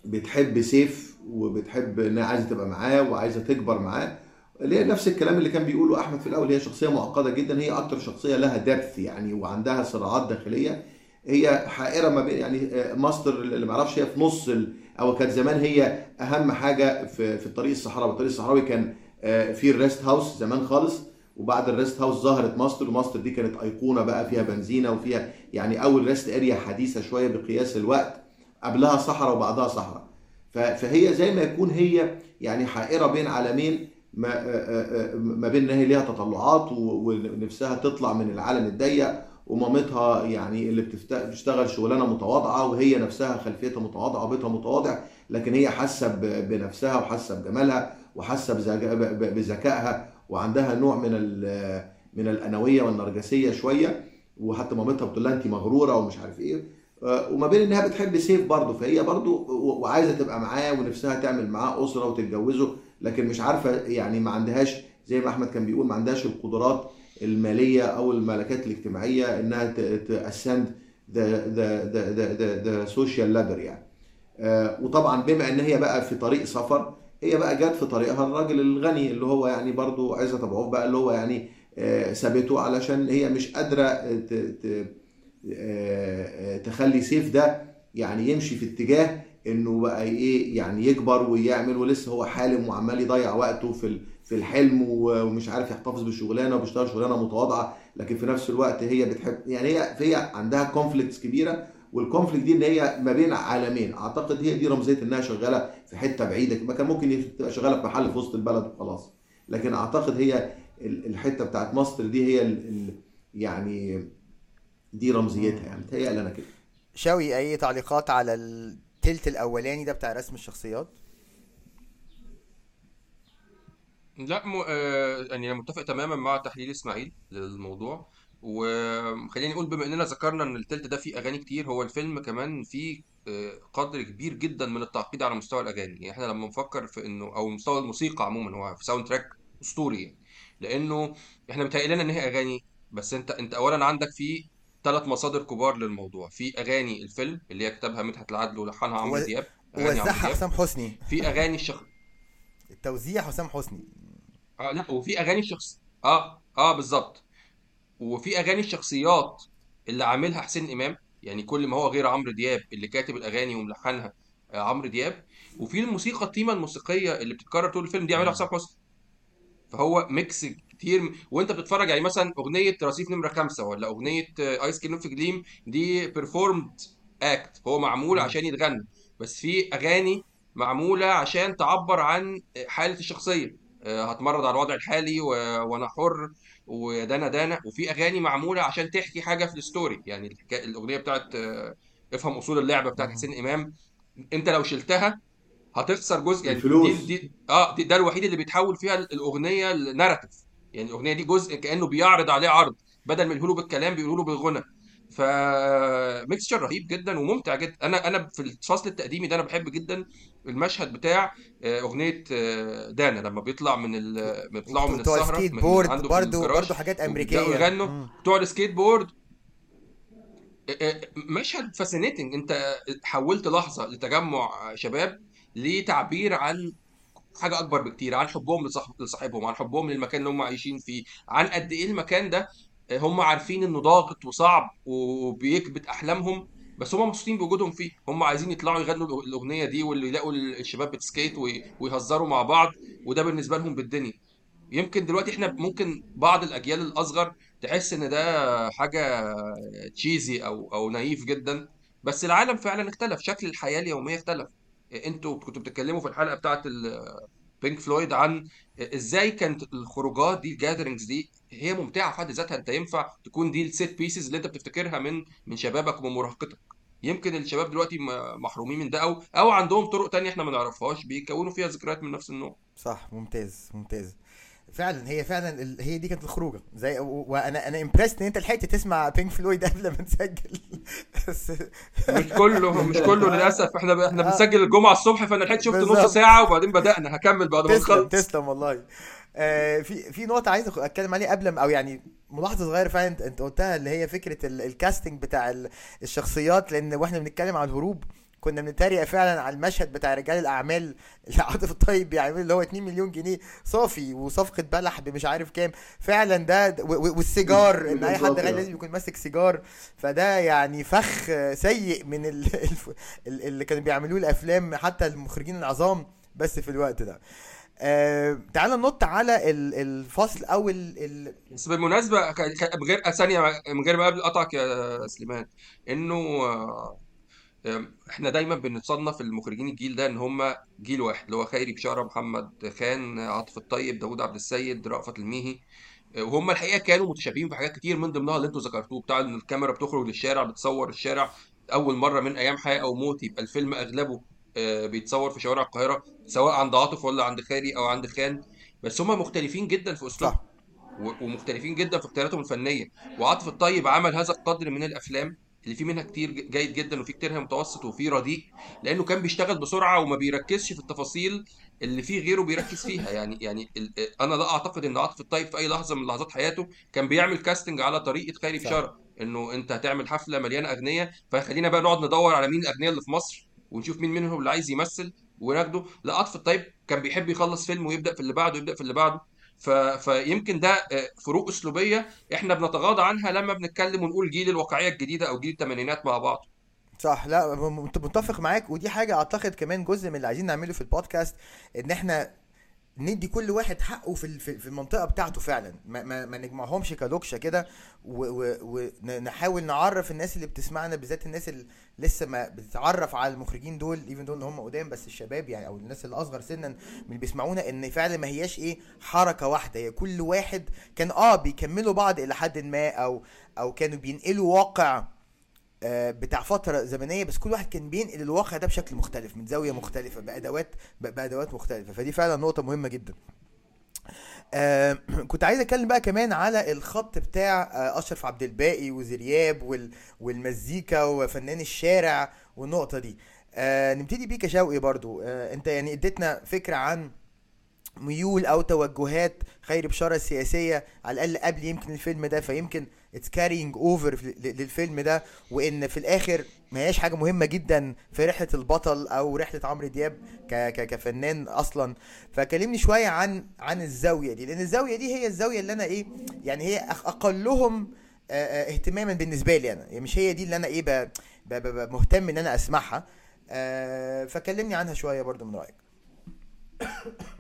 Speaker 5: بتحب سيف وبتحب إنها عايزة تبقى معاه وعايزة تكبر معاه اللي هي نفس الكلام اللي كان بيقوله أحمد في الأول هي شخصية معقدة جدا هي أكتر شخصية لها دبث يعني وعندها صراعات داخلية. هي حائرة ما بين يعني ماستر اللي ما يعرفش هي في نص. أو كانت زمان هي أهم حاجة في في الطريق الصحراوي الطريق الصحراوي كان في ال rest house زمان خالص وبعد ال rest house ظهرت ماستر وماستر دي كانت أيقونة بقى فيها بنزينة وفيها يعني أول rest area حديثة شوية بقياس الوقت قبلها صحراء وبعدها صحراء فهي زي ما يكون هي يعني حائرة بين عالمين ما آه، آه، آه، بين إن هي ليها تطلعات ونفسها تطلع من العالم الضيق ومامتها يعني اللي بتشتغل شغلانة متواضعة وهي نفسها خلفيتها متواضعة وبيتها متواضع لكن هي حاسة بنفسها وحاسة بجمالها وحاسة بذكائها وعندها نوع من من الأنوية والنرجسية شوية. وحتى مامتها بتقول لها انت مغرورة ومش عارف إيه. آه، وما بين إنها بتحب سيف برضه فهي برضه وعايزة تبقى معاه ونفسها تعمل معاه أسرة وتتجوزه لكن مش عارفة يعني ما عندهاش زي ما أحمد كان بيقول ما عندهاش القدرات المالية أو الملكات الاجتماعية إنها تاسند the the social ladder يعني. آه، وطبعا بما إن هي بقى في طريق سفر هي بقى جت في طريقها الراجل الغني اللي هو يعني برضو عزت ابو عوف بقى اللي هو يعني آه، سابته علشان هي مش قادرة آه، آه، تخلي سيف ده يعني يمشي في اتجاه إنه بقى إيه يعني يكبر ويعمل ولسه هو حالم وعمال يضيع وقته في في الحلم ومش عارف يحتفظ بالشغلانه وبيشتغل شغلانة متواضعة لكن في نفس الوقت هي بتحب يعني هي هي عندها conflicts كبيرة والكونفليكت دي إن هي ما بين عالمين. أعتقد هي دي رمزية إنها شغالة في حتة بعيدة ما كان ممكن تبقى شغالة في محل في وسط البلد وخلاص. لكن أعتقد هي ال- الحتة بتاعت مصر دي هي ال يعني دي رمزيتها يعني متهيألي أنا كده.
Speaker 3: شوي أي تعليقات على التلت الأولاني ده بتاع رسم الشخصيات؟
Speaker 4: لا م... آه، يعني أنا متفق تماما مع تحليل إسماعيل للموضوع. وخليني أقول بما إننا ذكرنا إن التلت ده فيه أغاني كتير هو الفيلم كمان فيه آه، قدر كبير جدا من التعقيد على مستوى الأغاني. يعني إحنا لما نفكر في إنه أو مستوى الموسيقى عموما هو في soundtrack أسطوري يعني. لأنه إحنا متهيأ لنا إن هي أغاني بس أنت أنت اولا عندك في ثلاث مصادر كبار للموضوع. في أغاني الفيلم اللي هي كتبها مدحت العدل ولحنها عمرو دياب دياب.
Speaker 3: حسام حسني.
Speaker 4: في أغاني الشخص
Speaker 3: التوزيع حسام حسني.
Speaker 4: آه لا وفي أغاني الشخص آه آه بالظبط. وفي أغاني الشخصيات اللي عاملها حسين إمام يعني كل ما هو غير عمرو دياب اللي كاتب الأغاني وملحنها آه عمرو دياب. وفي الموسيقى التيمة الموسيقية اللي بتتكرر طول الفيلم دي عاملها حسام حسني. فهو mix كتير وأنت بتتفرج يعني مثلا أغنية رصيف نمرة خمسة ولا أغنية آيس كريم في جليم دي performed act هو معمول عشان يتغنى. بس في أغاني معمولة عشان تعبر عن حالة الشخصية. هتمرد على الوضع الحالي و... وأنا حر ودانا دانا. وفي أغاني معمولة عشان تحكي حاجة في ال story يعني الحكا... الأغنية بتاعت آه، افهم أصول اللعبة بتاعت حسين إمام. أنت لو شلتها هتخسر جزء. يعني دي
Speaker 5: الفلوس.
Speaker 4: دي آه دي ده الوحيد اللي بيتحول فيها الأغنية ل narrative يعني الأغنية دي جزء كأنه بيعرض عليه عرض. بدل ما يقولوا بالكلام بيقولوا بالغنى. ف mixture رهيب جدا وممتع جدا. أنا أنا في الفصل التقديمي ده أنا بحب جدا المشهد بتاع آه، أغنية آه، دانا لما بيطلع من ال... بيطلعوا من السهرة
Speaker 3: skate
Speaker 4: من board
Speaker 3: برضو
Speaker 4: الجراج
Speaker 3: برضو حاجات أمريكية.
Speaker 4: يغنوا.
Speaker 3: مم.
Speaker 4: بتوع السكيت بورد مشهد fascinating أنت حولت لحظة لتجمع شباب لتعبير عن حاجة أكبر بكتير عن حبهم لصاحب لصاحبهم عن حبهم للمكان اللي هم عايشين فيه عن قد إيه المكان ده هم عارفين إنه ضاغط وصعب وبيكبت أحلامهم بس هم مبسوطين بوجودهم فيه. هم عايزين يطلعوا يغنوا الأغنية دي واللي يلاقوا الشباب بت skate وي- ويهزروا مع بعض وده بالنسبة لهم بالدنيا. يمكن دلوقتي إحنا ممكن بعض الأجيال الأصغر تحس إن ده حاجة cheesy أو أو naive جدا بس العالم فعلا اختلف. شكل الحياة اليومية اختلف. أنتوا كنتوا بتتكلموا في الحلقة بتاعت بينك فلويد عن إزاي كانت الخروجات دي ال gatherings دي هي ممتعة في حد ذاتها. انت ينفع تكون دي ال set pieces اللي انت بتفتكرها من من شبابك ومن مراهقتك. يمكن الشباب دلوقتي محرومين من ده أو أو عندهم طرق تانية إحنا ما نعرفهاش بيكونوا فيها ذكريات من نفس النوع.
Speaker 3: صح ممتاز ممتاز. فعلا هي فعلا. هي دي كانت الخروجة. زي وأنا أنا impressed إن أنت لحقت تسمع بينك فلويد قبل ما نسجل بس
Speaker 4: مش كله مش كله للأسف. إحنا إحنا
Speaker 3: آه.
Speaker 4: بنسجل الجمعة الصبح فأنا لحقت شفت نص. ساعة وبعدين بدأنا هكمل بعد ما نخلص.
Speaker 3: تسلم والله. في في نقطة عايز أتكلم عليها قبل ما أو يعني ملاحظة صغيرة فعلا أنت قلتها اللي هي فكرة ال- الكاستنج بتاع ال- الشخصيات لأن وإحنا بنتكلم عن الهروب كنا بنتريق فعلا على المشهد بتاع رجال الأعمال اللي عاطف الطيب بيعمل اللي هو 2 مليون جنيه صافي وصفقة بلح بمش عارف كام. فعلا ده والسيجار إن أي حد غني
Speaker 5: آه.
Speaker 3: لازم يكون ماسك سيجار. فده يعني فخ سيء من اللي كانوا بيعملوه الأفلام حتى المخرجين العظام بس في الوقت ده. آه تعال ننط على ال- الفصل أو ال ال
Speaker 4: بس بالمناسبة من غير ثانية من غير ما قبل أقطعك يا سليمان إنه آه، إحنا دايما بنتصنف المخرجين الجيل ده إن هم جيل واحد اللي هو خيري بشارة محمد خان عاطف الطيب داوود عبد السيد رأفت الميهي وهم الحقيقة كانوا متشابهين في حاجات كتير من ضمنها اللي أنتوا ذكرتوه بتاع إن الكاميرا بتخرج للشارع بتصور الشارع أول مرة من أيام حياة أو موت يبقى الفيلم أغلبه آه، بيتصور في شوارع القاهرة سواء عند عاطف ولا عند خيري أو عند خان. بس هم مختلفين جدا في أسلوبهم. ومختلفين جدا في اختياراتهم الفنية. وعاطف الطيب عمل هذا القدر من الأفلام اللي فيه منها كتير جيد جدا وفي كتيرها متوسط وفي رديء لأنه كان بيشتغل بسرعة وما بيركزش في التفاصيل اللي فيه غيره بيركز فيها. يعني يعني أنا لا أعتقد إن عاطف الطيب في أي لحظة من لحظات حياته كان بيعمل كاستنج على طريقة
Speaker 3: صح.
Speaker 4: بشارة إنه أنت هتعمل حفلة مليانة اغنياء فخلينا بقى نقعد ندور على مين الاغنياء اللي في مصر. ونشوف مين منهم اللي عايز يمثل وناخده لا عاطف الطيب كان بيحب يخلص فيلم ويبدأ في اللي بعده ويبدا في اللي بعده. ف... فيمكن ده آه، فروق أسلوبية إحنا بنتغاضى عنها لما بنتكلم ونقول جيل الواقعية الجديدة أو جيل الثمانينات مع بعض.
Speaker 3: صح. لا متفق معاك. ودي حاجة أعتقد كمان جزء من اللي عايزين نعمله في البودكاست إن إحنا ندي كل واحد حقه في في المنطقة بتاعته فعلا. ما, ما, ما نجمعهمش كلوكشة كده ونحاول نعرف الناس اللي بتسمعنا بالذات الناس اللي لسه ما بتتعرف على المخرجين دول ايفن دول إن هم قدام بس الشباب يعني أو الناس الأصغر سنا من اللي بيسمعونا إن فعلا ما هياش إيه حركة واحدة. هي كل واحد كان آه بيكملوا بعض إلى حد ما أو أو كانوا بينقلوا واقع بتاع فترة زمنية بس كل واحد كان بينقل الواقع ده بشكل مختلف من زاوية مختلفة بأدوات بأدوات مختلفة. فدي فعلا نقطة مهمة جدا. آه كنت عايز أتكلم بقى كمان على الخط بتاع آه أشرف عبد الباقي وزرياب وال والمزيكا وفنان الشارع والنقطة دي. آه نبتدي بيك يا شوقي برضو. آه أنت يعني اديتنا فكرة عن ميول أو توجهات خير بشارة السياسية على الأقل قبل يمكن الفيلم ده فيمكن it's carrying over للفيلم ده وإن في الآخر ما هياش حاجة مهمة جدا في رحلة البطل أو رحلة عمرو دياب كفنان أصلا. فكلمني شوية عن عن الزاوية دي لأن الزاوية دي هي الزاوية اللي أنا إيه يعني هي أقلهم اهتماما بالنسبة لي أنا. يعني مش هي دي اللي أنا إيه ب- مهتم إن أنا أسمعها. فكلمني عنها شوية برضو من رأيك.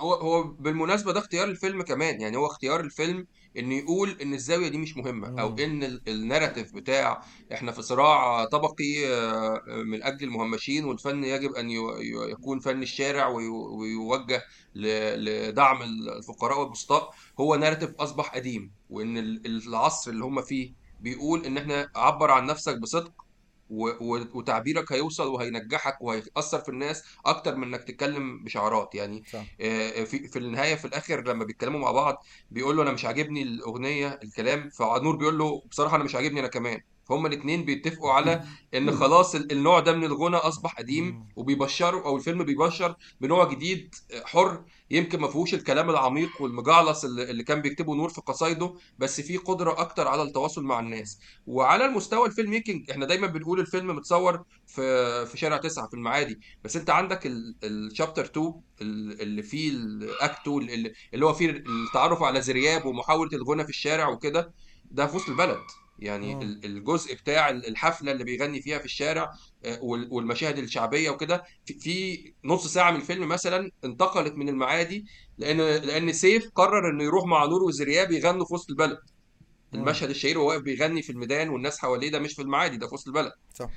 Speaker 4: هو هو بالمناسبة ده اختيار الفيلم كمان يعني هو اختيار الفيلم انه يقول إن الزاوية دي مش مهمة
Speaker 3: أو.
Speaker 4: إن ال- الناراتيف بتاع إحنا في صراع طبقي آه، من أجل المهمشين والفن يجب أن يكون فن الشارع وي- ويوجه ل- لدعم الفقراء والبسطاء هو ناراتيف أصبح قديم وإن ال- العصر اللي هم فيه بيقول إن إحنا عبر عن نفسك بصدق وتعبيرك هيوصل وهينجحك وهيأثر في الناس أكتر من إنك تتكلم بشعارات. يعني
Speaker 3: صح.
Speaker 4: آه، في في النهاية في الآخر لما بيتكلموا مع بعض بيقول له أنا مش عاجبني الأغنية الكلام فنور بيقول له بصراحة أنا مش عاجبني أنا كمان. فهم الاثنين بيتفقوا على إن خلاص ال- النوع ده من الغنى أصبح قديم. وبيبشروا أو الفيلم بيبشر بنوع جديد آه، حر يمكن ما فيهوش الكلام العميق والمجعلص اللي كان بيكتبه نور في قصايده بس فيه قدرة أكتر على التواصل مع الناس. وعلى المستوى ال filmmaking إحنا دايما بنقول الفيلم متصور في في شارع تسعة في المعادي. بس أنت عندك ال chapter 2 ال- اللي فيه ال act 2 اللي اللي هو فيه التعرف على زرياب ومحاولة الغنى في الشارع وكده ده في وسط البلد. يعني
Speaker 3: مم.
Speaker 4: ال- الجزء بتاع الحفلة اللي بيغني فيها في الشارع آه، وال- والمشاهد الشعبية وكده في نص ساعة من الفيلم مثلا انتقلت من المعادي لأن لأن سيف قرر إنه يروح مع نور وزرياب يغنوا في وسط البلد
Speaker 3: مم.
Speaker 4: المشهد الشهير وهو واقف بيغني في الميدان والناس حواليه ده مش في المعادي ده في وسط البلد
Speaker 3: صح.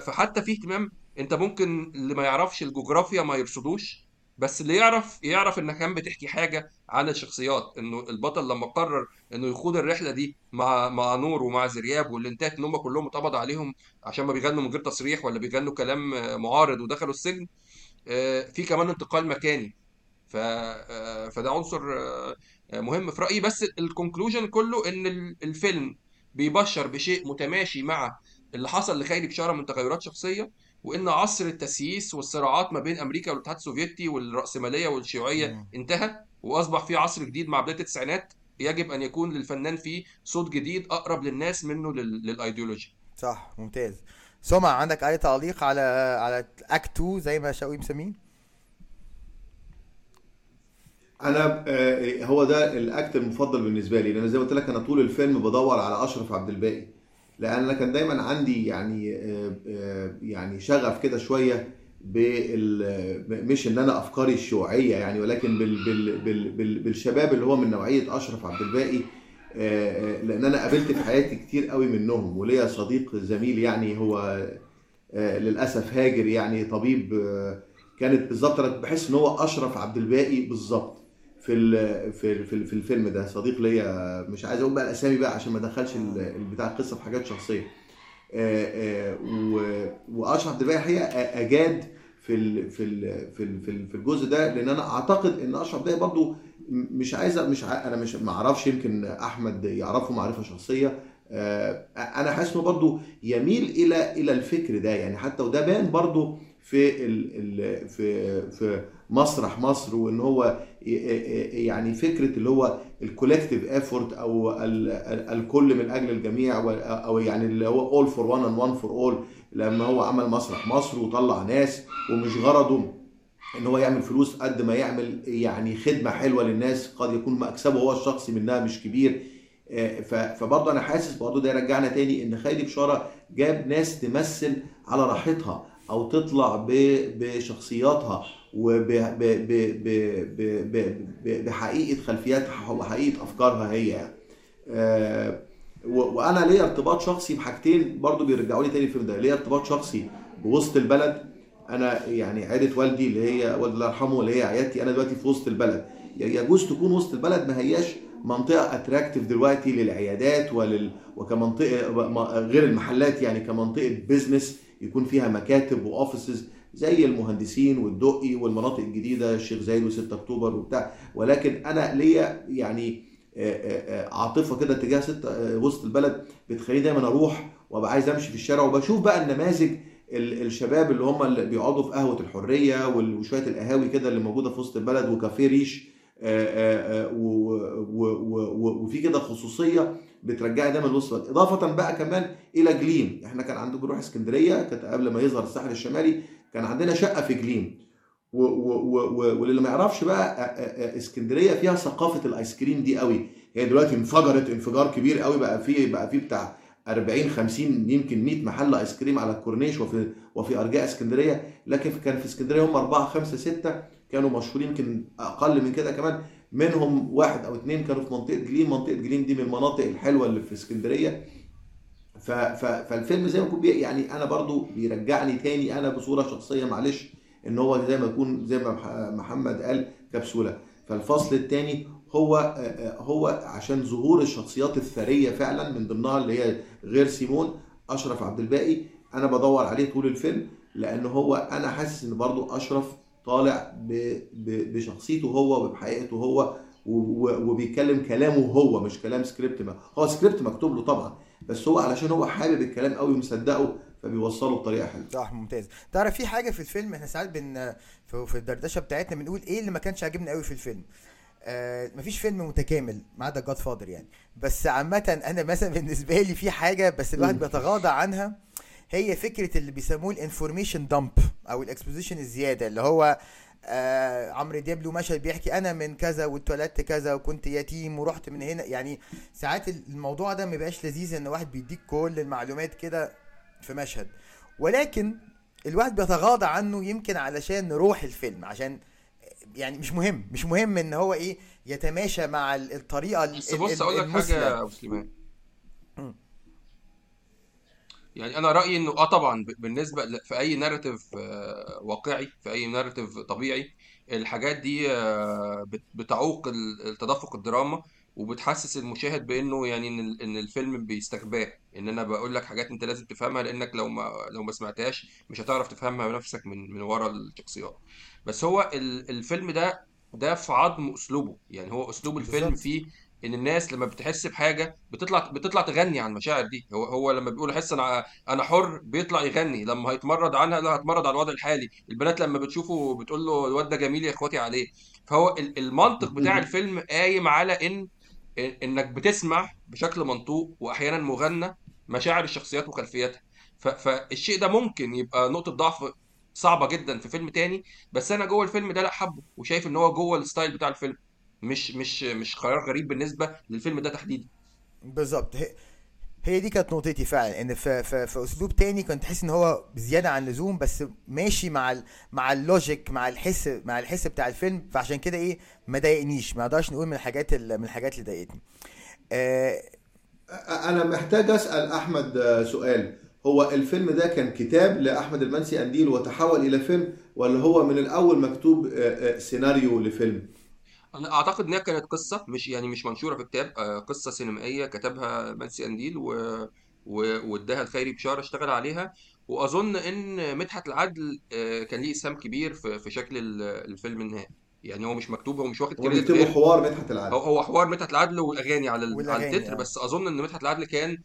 Speaker 4: فحتى في اهتمام أنت ممكن اللي ما يعرفش الجغرافيا ما يرصدوش بس اللي يعرف يعرف انك كان بتحكي حاجة عن الشخصيات إنه البطل لما قرر إنه يخوض الرحلة دي مع مع نور ومع زرياب واللي انتهت إن هم كلهم اتقبض عليهم عشان ما بيغنوا من غير تصريح ولا بيغنوا كلام معارض ودخلوا السجن آه، في كمان انتقال مكاني. ف آه، فده عنصر آه، مهم في رأيي. بس ال conclusion كله إن ال- الفيلم بيبشر بشيء متماشي مع اللي حصل لخيري بشارة من تغيرات شخصية. وإن عصر التسييس والصراعات ما بين أمريكا والاتحاد السوفيتي والرأسمالية والشيوعية
Speaker 3: مم.
Speaker 4: انتهى وأصبح في عصر جديد مع بداية التسعينات يجب أن يكون للفنان فيه صوت جديد أقرب للناس منه لل- للأيديولوجي.
Speaker 3: صح ممتاز. سمع عندك أي تعليق على على اكت 2 زي ما شوقي مسميه؟
Speaker 5: أنا آه، هو ده الأكت المفضل بالنسبة لي لأن زي ما قلت لك أنا طول الفيلم بدور على أشرف عبد الباقي. لأن أنا كان دايما عندي يعني آه، آه، يعني شغف كده شوية بال مش إن أنا أفكاري الشيوعية يعني ولكن بال بال بال بال بالشباب اللي هو من نوعية أشرف عبد الباقي آه، لأن أنا قابلت في حياتي كتير قوي منهم وليا صديق زميل يعني هو للأسف هاجر يعني طبيب كانت بالظبط أنا بحس إن هو أشرف عبد الباقي بالظبط. في في في في الفيلم ده. صديق ليا مش عايز أقول بقى الاسامي بقى عشان ما أدخلش ال- البتاع القصة في حاجات شخصية. آه، آه، وأشرف عبد الباقي الحقيقة أجاد في ال في ال في ال في في الجزء ده لأن أنا أعتقد إن أشرف الباقي برضو مش عايز مش ع- أنا مش ما أعرفش يمكن أحمد يعرفه معرفة شخصية. آه، أنا حاسس إنه برضو يميل إلى إلى الفكر ده. يعني حتى وده بان برضو في ال ال في في مسرح مصر وإن هو يعني فكرة اللي هو ال collective effort أو ال- ال- الكل من أجل الجميع أو يعني اللي هو all for one and one for all لما هو عمل مسرح مصر وطلع ناس ومش غرضه إن هو يعمل فلوس قد ما يعمل يعني خدمة حلوة للناس قد يكون مكسبه هو الشخصي منها مش كبير. آه، فبرضه أنا حاسس برضه ده يرجعنا تاني إن خالد بشارة جاب ناس تمثل على راحتها أو تطلع بشخصياتها وبحقيقه خلفياتها وحقيقة أفكارها هي يعني. آه، وأنا ليا ارتباط شخصي بحاجتين برضو بيرجعوا لي تاني الفيلم ده. ليا ارتباط شخصي بوسط البلد. أنا يعني عيلة والدي اللي هي والدي الله يرحمه اللي هي عيادتي أنا دلوقتي في وسط البلد. يجوز تكون وسط البلد ما هياش منطقة attractive دلوقتي للعيادات ولل وكمنطقة غير المحلات يعني كمنطقة business يكون فيها مكاتب و offices زي المهندسين والدقي والمناطق الجديدة الشيخ زايد و6 أكتوبر وبتاع. ولكن أنا ليا يعني عاطفة كده تجاه ست آه، وسط البلد بتخليني دايما أروح وأبقى عايز أمشي في الشارع وبشوف بقى النماذج ال- الشباب اللي هم اللي بيقعدوا في قهوة الحرية وشوية القهاوي كده اللي موجودة في وسط البلد وكافيه ريش وفي كده خصوصية بترجعني دايما البلد إضافة بقى كمان إلى جليم. إحنا كان عندنا بنروح اسكندرية كانت قبل ما يظهر الساحل الشمالي كان عندنا شقة في جليم. واللي ما يعرفش بقى اسكندرية فيها ثقافة الآيس كريم دي قوي. هي دلوقتي انفجرت انفجار كبير قوي. بقى في بقى في بتاع 40 50 يمكن 100 محل آيس كريم على الكورنيش وفي وفي أرجاء اسكندرية. لكن كان في اسكندرية هم 4 5 6 كانوا مشهورين يمكن أقل من كده كمان. منهم واحد أو اثنين كانوا في منطقة جليم. منطقة جليم دي من المناطق الحلوة اللي في اسكندرية. ف ف فالفيلم زي ما يكون بي- يعني أنا برضو بيرجعني تاني أنا بصورة شخصية معلش إن هو زي ما يكون زي ما مح- محمد قال كبسولة. فالفصل الثاني هو آه، هو عشان ظهور الشخصيات الثرية فعلا من ضمنها اللي هي غير سيمون أشرف عبد الباقي. أنا بدور عليه طول الفيلم لأن هو أنا حاسس إن برضو أشرف طالع بشخصيته هو وبحقيقته هو وبيتكلم كلامه هو مش كلام سكريبت ما. هو سكريبت مكتوب له طبعا بس هو علشان هو حابب الكلام قوي ومصدقه فبيوصله بطريقة حلوة.
Speaker 3: صح ممتاز. تعرف في حاجة في الفيلم إحنا ساعات بن في, الدردشة بتاعتنا بنقول إيه اللي ما كانش عاجبني قوي في الفيلم؟ آه مفيش فيلم متكامل ما عدا جاد فاذر يعني. بس عامة أنا مثلا بالنسبة لي في حاجة بس الواحد. بيتغاضى عنها هي فكرة اللي بيسموه ال information dump أو ال exposition الزيادة اللي هو آه عمرو دياب له مشهد بيحكي أنا من كذا واتولدت كذا وكنت يتيم ورحت من هنا. يعني ساعات الموضوع ده ما بيبقاش لذيذ إن واحد بيديك كل المعلومات كده في مشهد. ولكن الواحد بيتغاضى عنه يمكن علشان روح الفيلم عشان يعني مش مهم مش مهم إن هو إيه يتماشى مع ال- الطريقة ال-
Speaker 4: بس بص أقول لك. حاجة يا أبو سليمان
Speaker 3: مم.
Speaker 4: يعني أنا رأيي إنه آه طبعا بالنسبة في أي ناريتيف واقعي في أي ناريتيف طبيعي الحاجات دي آه، بت- بتعوق ال- التدفق الدراما وبتحسس المشاهد بإنه يعني إن ال- إن الفيلم بيستخباه إن أنا بقول لك حاجات أنت لازم تفهمها لأنك لو ما لو ما سمعتهاش مش هتعرف تفهمها بنفسك من من ورا الشخصيات. بس هو ال- الفيلم ده ده في عظم أسلوبه. يعني هو أسلوب الفيلم فيه إن الناس لما بتحس بحاجة بتطلع بتطلع تغني عن المشاعر دي. هو هو لما بيقول حس أنا أنا حر بيطلع يغني. لما هيتمرد عنها لا هتمرد على الوضع الحالي. البنات لما بتشوفه بتقول له الواد ده جميل يا إخواتي عليه. فهو ال- المنطق بتاع الفيلم قايم على إن إن- إنك بتسمع بشكل منطوق وأحيانا مغنى مشاعر الشخصيات وخلفياتها. فالشيء ده ممكن يبقى نقطة ضعف صعبة جدا في فيلم تاني بس أنا جوه الفيلم ده لأ حبه وشايف إن هو جوه ال style بتاع الفيلم. مش مش مش خيار غريب بالنسبة للفيلم ده تحديدا.
Speaker 3: بالظبط. هي هي دي كانت نقطتي فعلا إن في في في أسلوب تاني كنت تحس إن هو بزياده عن اللزوم بس ماشي مع ال مع ال logic مع الحس مع الحس بتاع الفيلم. فعشان كده إيه ما ضايقنيش ما أقدرش نقول من الحاجات ال- من الحاجات اللي ضايقتني. آه
Speaker 5: أنا محتاج أسأل أحمد سؤال. هو الفيلم ده كان كتاب لأحمد المنسي قنديل وتحول إلى فيلم ولا هو من الأول مكتوب آه، آه، سيناريو لفيلم؟
Speaker 4: أنا أعتقد إنها كانت قصة مش يعني مش منشورة في كتاب آه، قصة سينمائية كتبها منسي قنديل و و- واداها الخيري بشاره اشتغل عليها. وأظن إن مدحت العدل آه، كان ليه إسهام كبير في في شكل ال- الفيلم النهائي. يعني هو مش مكتوب هو مش واخد
Speaker 5: هو
Speaker 4: كريدت
Speaker 5: بيكتبوا
Speaker 4: غير
Speaker 5: حوار مدحت
Speaker 4: هو
Speaker 5: العدل.
Speaker 4: هو حوار مدحت العدل والأغاني على ال- على
Speaker 3: والأغاني
Speaker 4: التتر
Speaker 3: آه.
Speaker 4: بس أظن إن مدحت العدل كان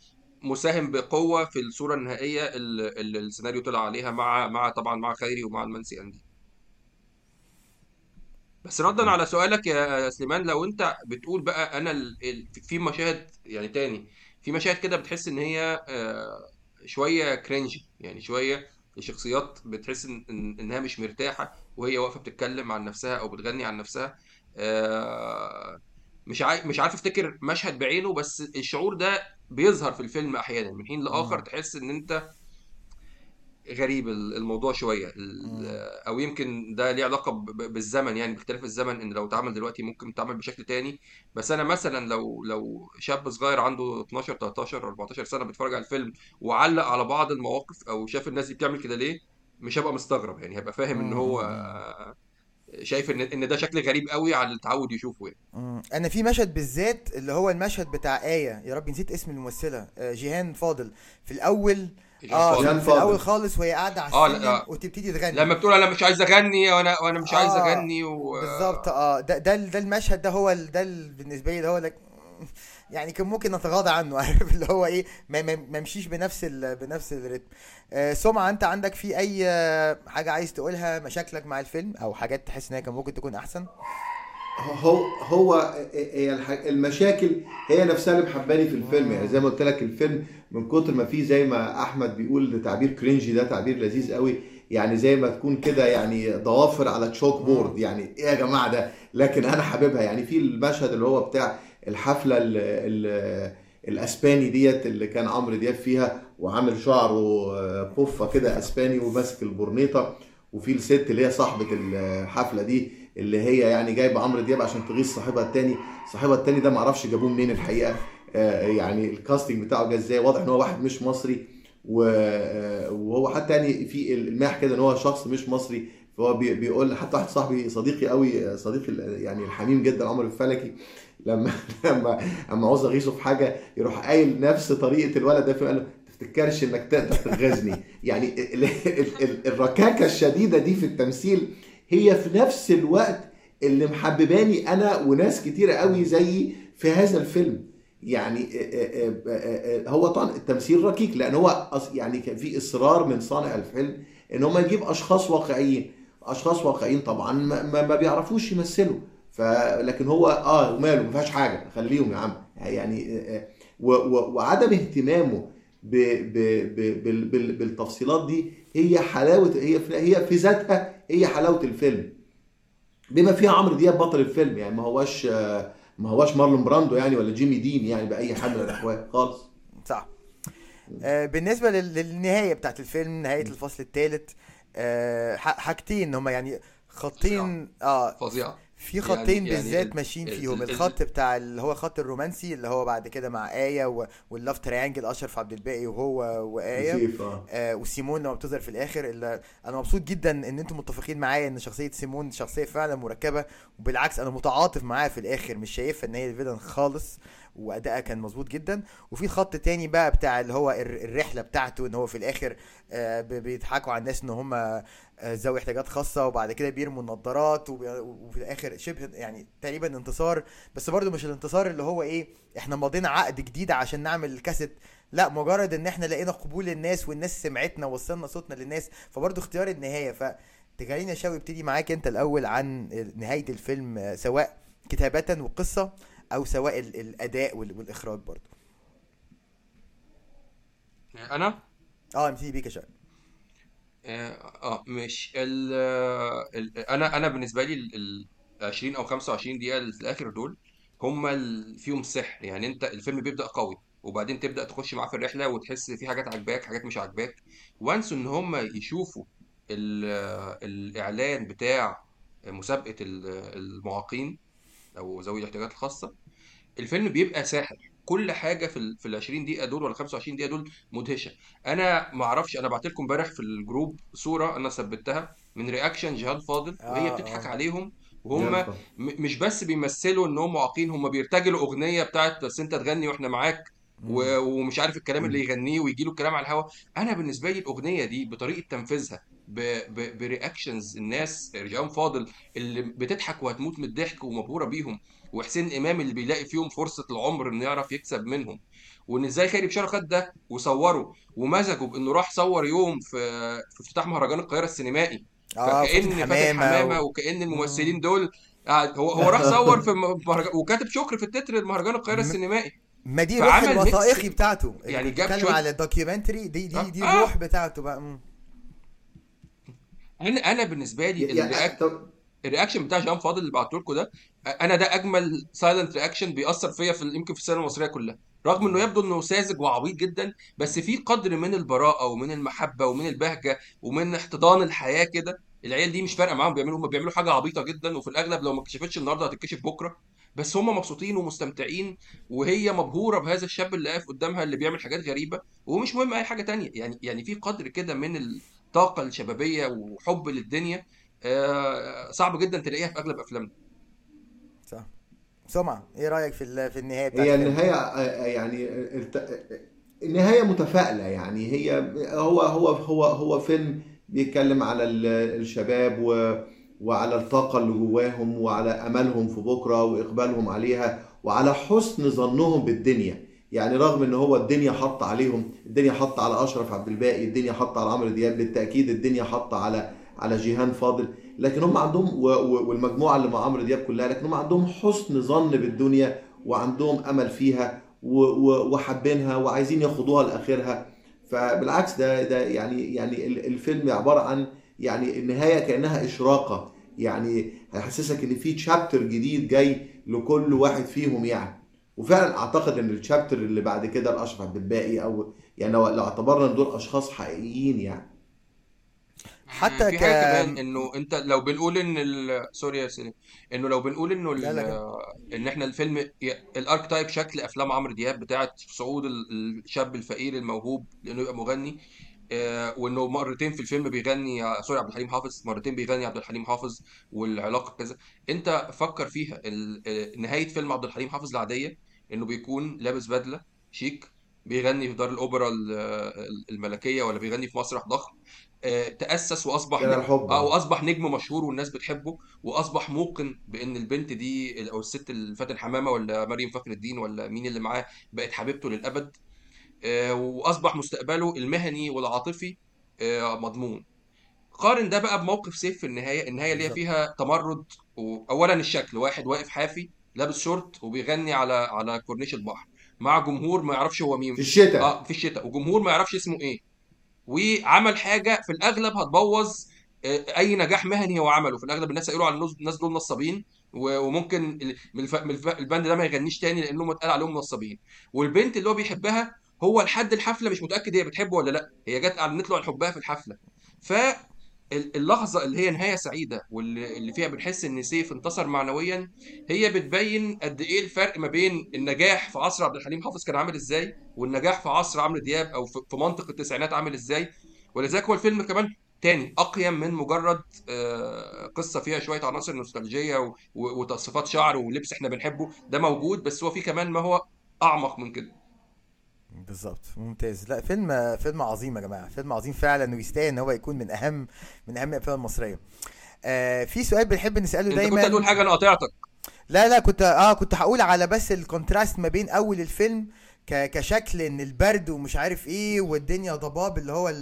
Speaker 4: مساهم بقوة في الصورة النهائية اللي السيناريو طلع عليها مع مع طبعا مع خيري ومع المنسي قنديل بس ردا على سؤالك يا سليمان لو انت بتقول بقى أنا ال... ال... في مشاهد يعني تاني في مشاهد كده بتحس إن هي آه، شوية كرنج يعني شوية الشخصيات بتحس إن إنها مش مرتاحة وهي واقفة بتتكلم عن نفسها أو بتغني عن نفسها آه، مش عارف مش عارف أفتكر مشهد بعينه بس الشعور ده بيظهر في الفيلم أحيانا من حين
Speaker 3: لآخر.
Speaker 4: تحس إن أنت غريب ال- الموضوع
Speaker 3: شوية.
Speaker 4: أو يمكن ده ليه علاقة بالزمن يعني باختلاف الزمن إن لو اتعمل دلوقتي ممكن يتعمل بشكل تاني بس أنا مثلا لو لو شاب صغير عنده 12 13 14 سنة بيتفرج على الفيلم وعلق على بعض المواقف أو شاف الناس دي بتعمل كده ليه مش هبقى مستغرب يعني هبقى فاهم إن هو. شايف إن إن ده شكل غريب قوي على اللي اتعود يشوفه يعني.
Speaker 3: أنا في مشهد بالذات اللي هو المشهد بتاع آية يا رب نسيت اسم الممثلة آه، جيهان فاضل في
Speaker 4: الأول
Speaker 5: آه
Speaker 3: في,
Speaker 5: الأول
Speaker 3: خالص وهي قاعدة على
Speaker 4: آه
Speaker 3: السلم
Speaker 4: لا
Speaker 3: وتبتدي تغني.
Speaker 4: لما بتقول أنا مش عايز أغني وأنا وأنا مش عايز
Speaker 3: آه
Speaker 4: أغني و
Speaker 3: بالظبط آه. ده ده ده المشهد ده هو ده ال- بالنسبة لي ده هو لك يعني كان ممكن نتغاضى عنه عارف؟ اللي هو إيه ما ما ما امشيش بنفس ال بنفس ال rhythm. آه سمعة أنت عندك في أي آه، حاجة عايز تقولها مشاكلك مع الفيلم؟ أو حاجات تحس إنها كان ممكن تكون أحسن؟
Speaker 5: هو هو هي الح- المشاكل هي نفسها اللي محباني في الفيلم. يعني زي ما قلت لك الفيلم من كتر ما فيه زي ما أحمد بيقول تعبير cringy ده تعبير لذيذ قوي. يعني زي ما تكون كده يعني ضوافر على chalkboard يعني إيه يا جماعة ده؟ لكن أنا حاببها. يعني في المشهد اللي هو بتاع الحفلة ال ال الأسباني ديت اللي كان عمرو دياب فيها وعامل شعره آه، بوفه كده أسباني وماسك البورنيطة. وفي الست اللي هي صاحبة الحفلة دي اللي هي يعني جايبة عمرو دياب عشان تغيظ صاحبها التاني. صاحبها التاني ده معرفش جابوه منين الحقيقة. آه، يعني الكاستنج بتاعه جه إزاي؟ واضح إن هو واحد مش مصري آه، وهو حتى يعني في الماح كده إن هو شخص مش مصري. فهو بي- بيقول حتى واحد صاحبي صديقي قوي صديقي يعني الحميم جدا عمرو الفلكي لما لما اما عاوز اغيظه في حاجة يروح قايل نفس طريقة الولد ده فقال له تفتكرش إنك تقدر تغيظني يعني ال- ال- ال- الركاكة الشديدة دي في التمثيل هي في نفس الوقت اللي محبباني أنا وناس كتيرة قوي زيي في هذا الفيلم. يعني آه، آه، آه، هو طبعا التمثيل ركيك لأن هو يعني كان في إصرار من صانع الفيلم إن هم يجيب أشخاص واقعيين. أشخاص واقعيين طبعا ما, ما بيعرفوش يمثلوا. ف لكن هو آه وماله ما فيهاش حاجة خليهم يا عم. يعني وعدم اهتمامه بالتفصيلات دي هي حلاوة هي في هي في ذاتها هي حلاوة الفيلم. بما فيها عمرو دياب بطل الفيلم يعني ما هواش آه، ما هواش مارلون براندو يعني ولا جيمي دين يعني بأي حال من الاحوال خالص.
Speaker 3: صح. آه بالنسبة لل- للنهاية بتاعت الفيلم نهاية الفصل الثالث آه حاجتين هما يعني خطين آه
Speaker 4: فظيعة.
Speaker 3: في
Speaker 4: يعني
Speaker 3: خطين
Speaker 4: يعني
Speaker 3: بالذات
Speaker 4: ال-
Speaker 3: ماشيين فيهم.
Speaker 4: ال-
Speaker 3: الخط بتاع اللي هو خط الرومانسي اللي هو بعد كده مع آية و- وال love triangle أشرف عبد الباقي وهو وآية.
Speaker 5: آه.
Speaker 3: آه وسيمون لما بتظهر في الآخر. اللي أنا مبسوط جدا إن أنتم متفقين معايا إن شخصية سيمون شخصية فعلا مركبة. وبالعكس أنا متعاطف معاها في الآخر. مش شايفها إن هي ال villain خالص. وادائها كان مظبوط جدا. وفي خط تاني بقى بتاع اللي هو الر- الرحلة بتاعته إن هو في الآخر آه، بيضحكوا على الناس إن هم آه، ذوي احتياجات خاصة وبعد كده بيرموا النضارات وبي- وفي الآخر شبه يعني تقريبا انتصار. بس برضو مش الانتصار اللي هو إيه إحنا ماضينا عقد جديد عشان نعمل الكاسيت لا مجرد إن إحنا لقينا قبول الناس والناس سمعتنا ووصلنا صوتنا للناس فبرضه اختيار النهاية. فتخليني يا شاوي ابتدي معاك أنت الأول عن نهاية الفيلم آه، سواء كتابه وقصة. أو سواء ال- الأداء وال- والإخراج برضه
Speaker 4: أنا؟
Speaker 3: آه ابتدي بيك يا
Speaker 4: آه آه، مش ال ال أنا أنا بالنسبة لي ال ال 20 أو 25 دقيقة اللي في الآخر دول هم فيهم سحر. يعني أنت الفيلم بيبدأ قوي وبعدين تبدأ تخش معاه في الرحلة وتحس في حاجات عجباك حاجات مش عجباك وانسوا إن هم يشوفوا ال الإعلان بتاع مسابقة ال- المعاقين أو ذوي الاحتياجات الخاصة الفيلم بيبقى ساحر. كل حاجة في ال في ال 20 دقيقة دول ولا 25 دقيقة دول مدهشة. أنا ما أعرفش أنا بعت لكم امبارح في ال group صورة أنا ثبتها من reaction جيهان فاضل. وهي
Speaker 3: آه.
Speaker 4: بتضحك
Speaker 3: آه
Speaker 4: عليهم وهم مش بس بيمثلوا إن هم معاقين هم بيرتجلوا أغنية بتاعت بس أنت تغني وإحنا معاك ومش عارف الكلام اللي. يغنيه ويجي له الكلام على الهوا. أنا بالنسبة لي الأغنية دي بطريقة تنفيذها برياكشنز الناس رجعان فاضل اللي بتضحك وهتموت من الضحك ومبهورة بيهم. وحسين إمام اللي بيلاقي فيهم فرصة العمر إنه يعرف يكسب منهم. وإن إزاي خيري بشاره خد ده وصوره ومزجه بإنه راح صور يوم في في افتتاح مهرجان القاهرة السينمائي.
Speaker 3: آه فاتن
Speaker 4: فكأن فاتن
Speaker 3: حمامة
Speaker 4: حمامة
Speaker 3: و...
Speaker 4: وكأن
Speaker 3: مم.
Speaker 4: الممثلين دول قاعد- هو هو راح صور في م- مهرجان وكاتب شكر في التتر المهرجان القاهرة
Speaker 3: م...
Speaker 4: السينمائي.
Speaker 3: ما دي روح الوثائقي بتاعته.
Speaker 4: يعني جاب
Speaker 3: بتتكلم
Speaker 4: شوية
Speaker 3: على ال documentary دي دي
Speaker 4: آه,
Speaker 3: دي
Speaker 4: آه.
Speaker 3: الروح بتاعته بقى. مم.
Speaker 4: أنا أنا بالنسبة لي
Speaker 5: ال
Speaker 4: reaction بتاع جيهان فاضل اللي بعته لكم ده أنا ده أجمل silent reaction بيأثر فيا في يمكن في السينما المصرية كلها. رغم إنه يبدو إنه ساذج وعبيط جدا بس في قدر من البراءة ومن المحبة ومن البهجة ومن احتضان الحياة كده العيال دي مش فارقة معاهم بيعملوا هم بيعملوا حاجة عبيطة جدا وفي الأغلب لو ما اتكشفتش النهارده هتتكشف بكرة. بس هم مبسوطين ومستمتعين وهي مبهورة بهذا الشاب اللي واقف قدامها اللي بيعمل حاجات غريبة ومش مهم أي حاجة تانية. يعني يعني في قدر كده من الطاقة الشبابية وحب للدنيا آه، صعب جدا تلاقيها في أغلب
Speaker 3: أفلامنا. سمعة. إيه رأيك في في النهاية بتاعت
Speaker 5: هي النهاية آه، يعني الت- النهاية متفائلة يعني. هي هو هو هو هو فيلم بيتكلم على ال- الشباب و وعلى الطاقة اللي جواهم وعلى أملهم في بكرة وإقبالهم عليها وعلى حسن ظنهم بالدنيا. يعني رغم إن هو الدنيا حط عليهم الدنيا حط على أشرف عبد الباقي الدنيا حط على عمرو دياب بالتأكيد الدنيا حط على على جيهان فاضل. لكن هم عندهم والمجموعة اللي مع عمرو دياب كلها لكن هم عندهم حسن ظن بالدنيا وعندهم أمل فيها وحابينها وعايزين ياخدوها لآخرها. فبالعكس ده ده يعني يعني ال- الفيلم عبارة عن يعني النهايه كأنها إشراقة. يعني هيحسسك إن في تشابتر جديد جاي لكل واحد فيهم يعني. وفعلا أعتقد إن الشابتر اللي بعد كده لأشرف عبد الباقي أو يعني لو اعتبرنا دول أشخاص حقيقيين يعني.
Speaker 3: حتى
Speaker 4: في
Speaker 3: ك
Speaker 4: حاجة كمان إنه أنت لو بنقول إن ال... سوري يا سيدي إنه لو بنقول إنه
Speaker 3: لا
Speaker 4: ال...
Speaker 3: لا كده
Speaker 4: إن إحنا الفيلم ي- الأركتايب شكل أفلام عمرو دياب بتاعت صعود ال- الشاب الفقير الموهوب لأنه يبقى مغني آه، وإنه مرتين في الفيلم بيغني سوري عبد الحليم حافظ مرتين بيغني عبد الحليم حافظ والعلاقة كذا. أنت فكر فيها آه، نهاية فيلم عبد الحليم حافظ العادية إنه بيكون لابس بدلة شيك بيغني في دار الأوبرا ال- آه، الملكية ولا بيغني في مسرح ضخم. آه، تأسس وأصبح.
Speaker 5: الحب.
Speaker 4: آه
Speaker 5: آه
Speaker 4: وأصبح نجم مشهور والناس بتحبه وأصبح موقن بأن البنت دي أو الست اللي فاتن حمامة ولا مريم فخر الدين ولا مين اللي معاه بقت حبيبته للأبد. آه، وأصبح مستقبله المهني والعاطفي آه، مضمون. قارن ده بقى بموقف سيف في النهاية. النهاية اللي هي فيها تمرد أولا الشكل واحد واقف حافي لابس شورت وبيغني على على كورنيش البحر مع جمهور ما يعرفش هو مين في
Speaker 5: الشتاء.
Speaker 4: آه في الشتاء. وجمهور ما يعرفش اسمه إيه. وعمل حاجة في الأغلب هتبوظ آه، أي نجاح مهني هو عمله. في الأغلب الناس هيقولوا على الناس دول نصابين وممكن ال- من الف... من الف... ال band ده ما يغنيش تاني لانهم اتقال عليهم نصابين. والبنت اللي هو بيحبها هو لحد الحفلة مش متأكد هي بتحبه ولا لأ. هي جت أعلنت له عن حبها في الحفلة. ف اللحظة اللي هي نهاية سعيدة واللي اللي فيها بنحس إن سيف انتصر معنويا هي بتبين قد إيه الفرق ما بين النجاح في عصر عبد الحليم حافظ كان عامل إزاي والنجاح في عصر عمرو دياب أو في في منطق التسعينات عامل إزاي. ولذلك هو الفيلم كمان تاني أقيم من مجرد آه، قصة فيها شوية عناصر نوستالجية و- و- وتصفيات شعر ولبس إحنا بنحبه ده موجود بس هو فيه كمان ما هو أعمق من كده.
Speaker 3: بالظبط ممتاز. لا فيلم فيلم عظيم يا جماعة فيلم عظيم فعلا ويستاهل إن هو يكون من أهم من أهم الأفلام المصرية. آه في سؤال بنحب نسأله
Speaker 4: أنت كنت
Speaker 3: دايما.
Speaker 4: هتقول حاجة أنا قاطعتك
Speaker 3: لا لا كنت آه كنت هقول على بس الكونتراست ما بين أول الفيلم كشكل إن البرد ومش عارف إيه والدنيا ضباب اللي هو.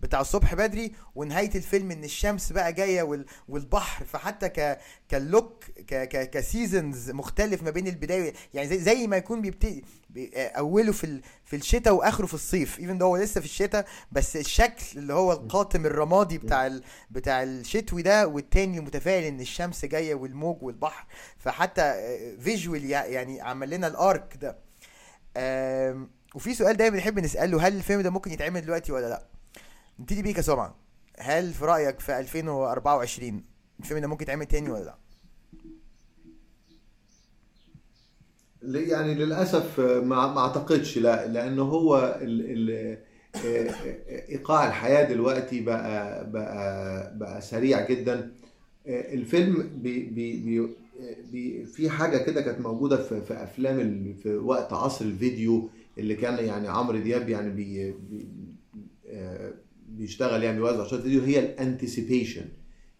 Speaker 3: بتاع الصبح بدري ونهاية الفيلم إن الشمس بقى جاية وال... والبحر فحتى ك كال look ك ك seasons مختلف ما بين البداية يعني زي, زي ما يكون بيبتدي بي... آه، أوله في. في الشتاء وآخره في الصيف even ده هو لسه في الشتاء بس الشكل اللي هو القاتم الرمادي بتاع ال... بتاع الشتوي ده والتاني متفائل إن الشمس جاية والموج والبحر فحتى visual يعني عمل لنا ال arc ده وفي سؤال دايما بنحب نسأله هل الفيلم ده ممكن يتعمل دلوقتي ولا لأ؟ نبتدي بيك يا سمعة هل في رأيك في 2024 الفيلم ده ممكن يتعمل تاني ولا
Speaker 5: لأ؟ يعني للأسف آه، ما أعتقدش لا. لأن هو ال ال آه، آه، إيقاع الحياة دلوقتي بقى بقى بقى سريع جدا. الفيلم بي بي في حاجة كده كانت موجودة في في أفلام في وقت عصر الفيديو اللي كان يعني عمرو دياب يعني بي آه، بيشتغل يعني بيوزع شوية فيديو. هي ال anticipation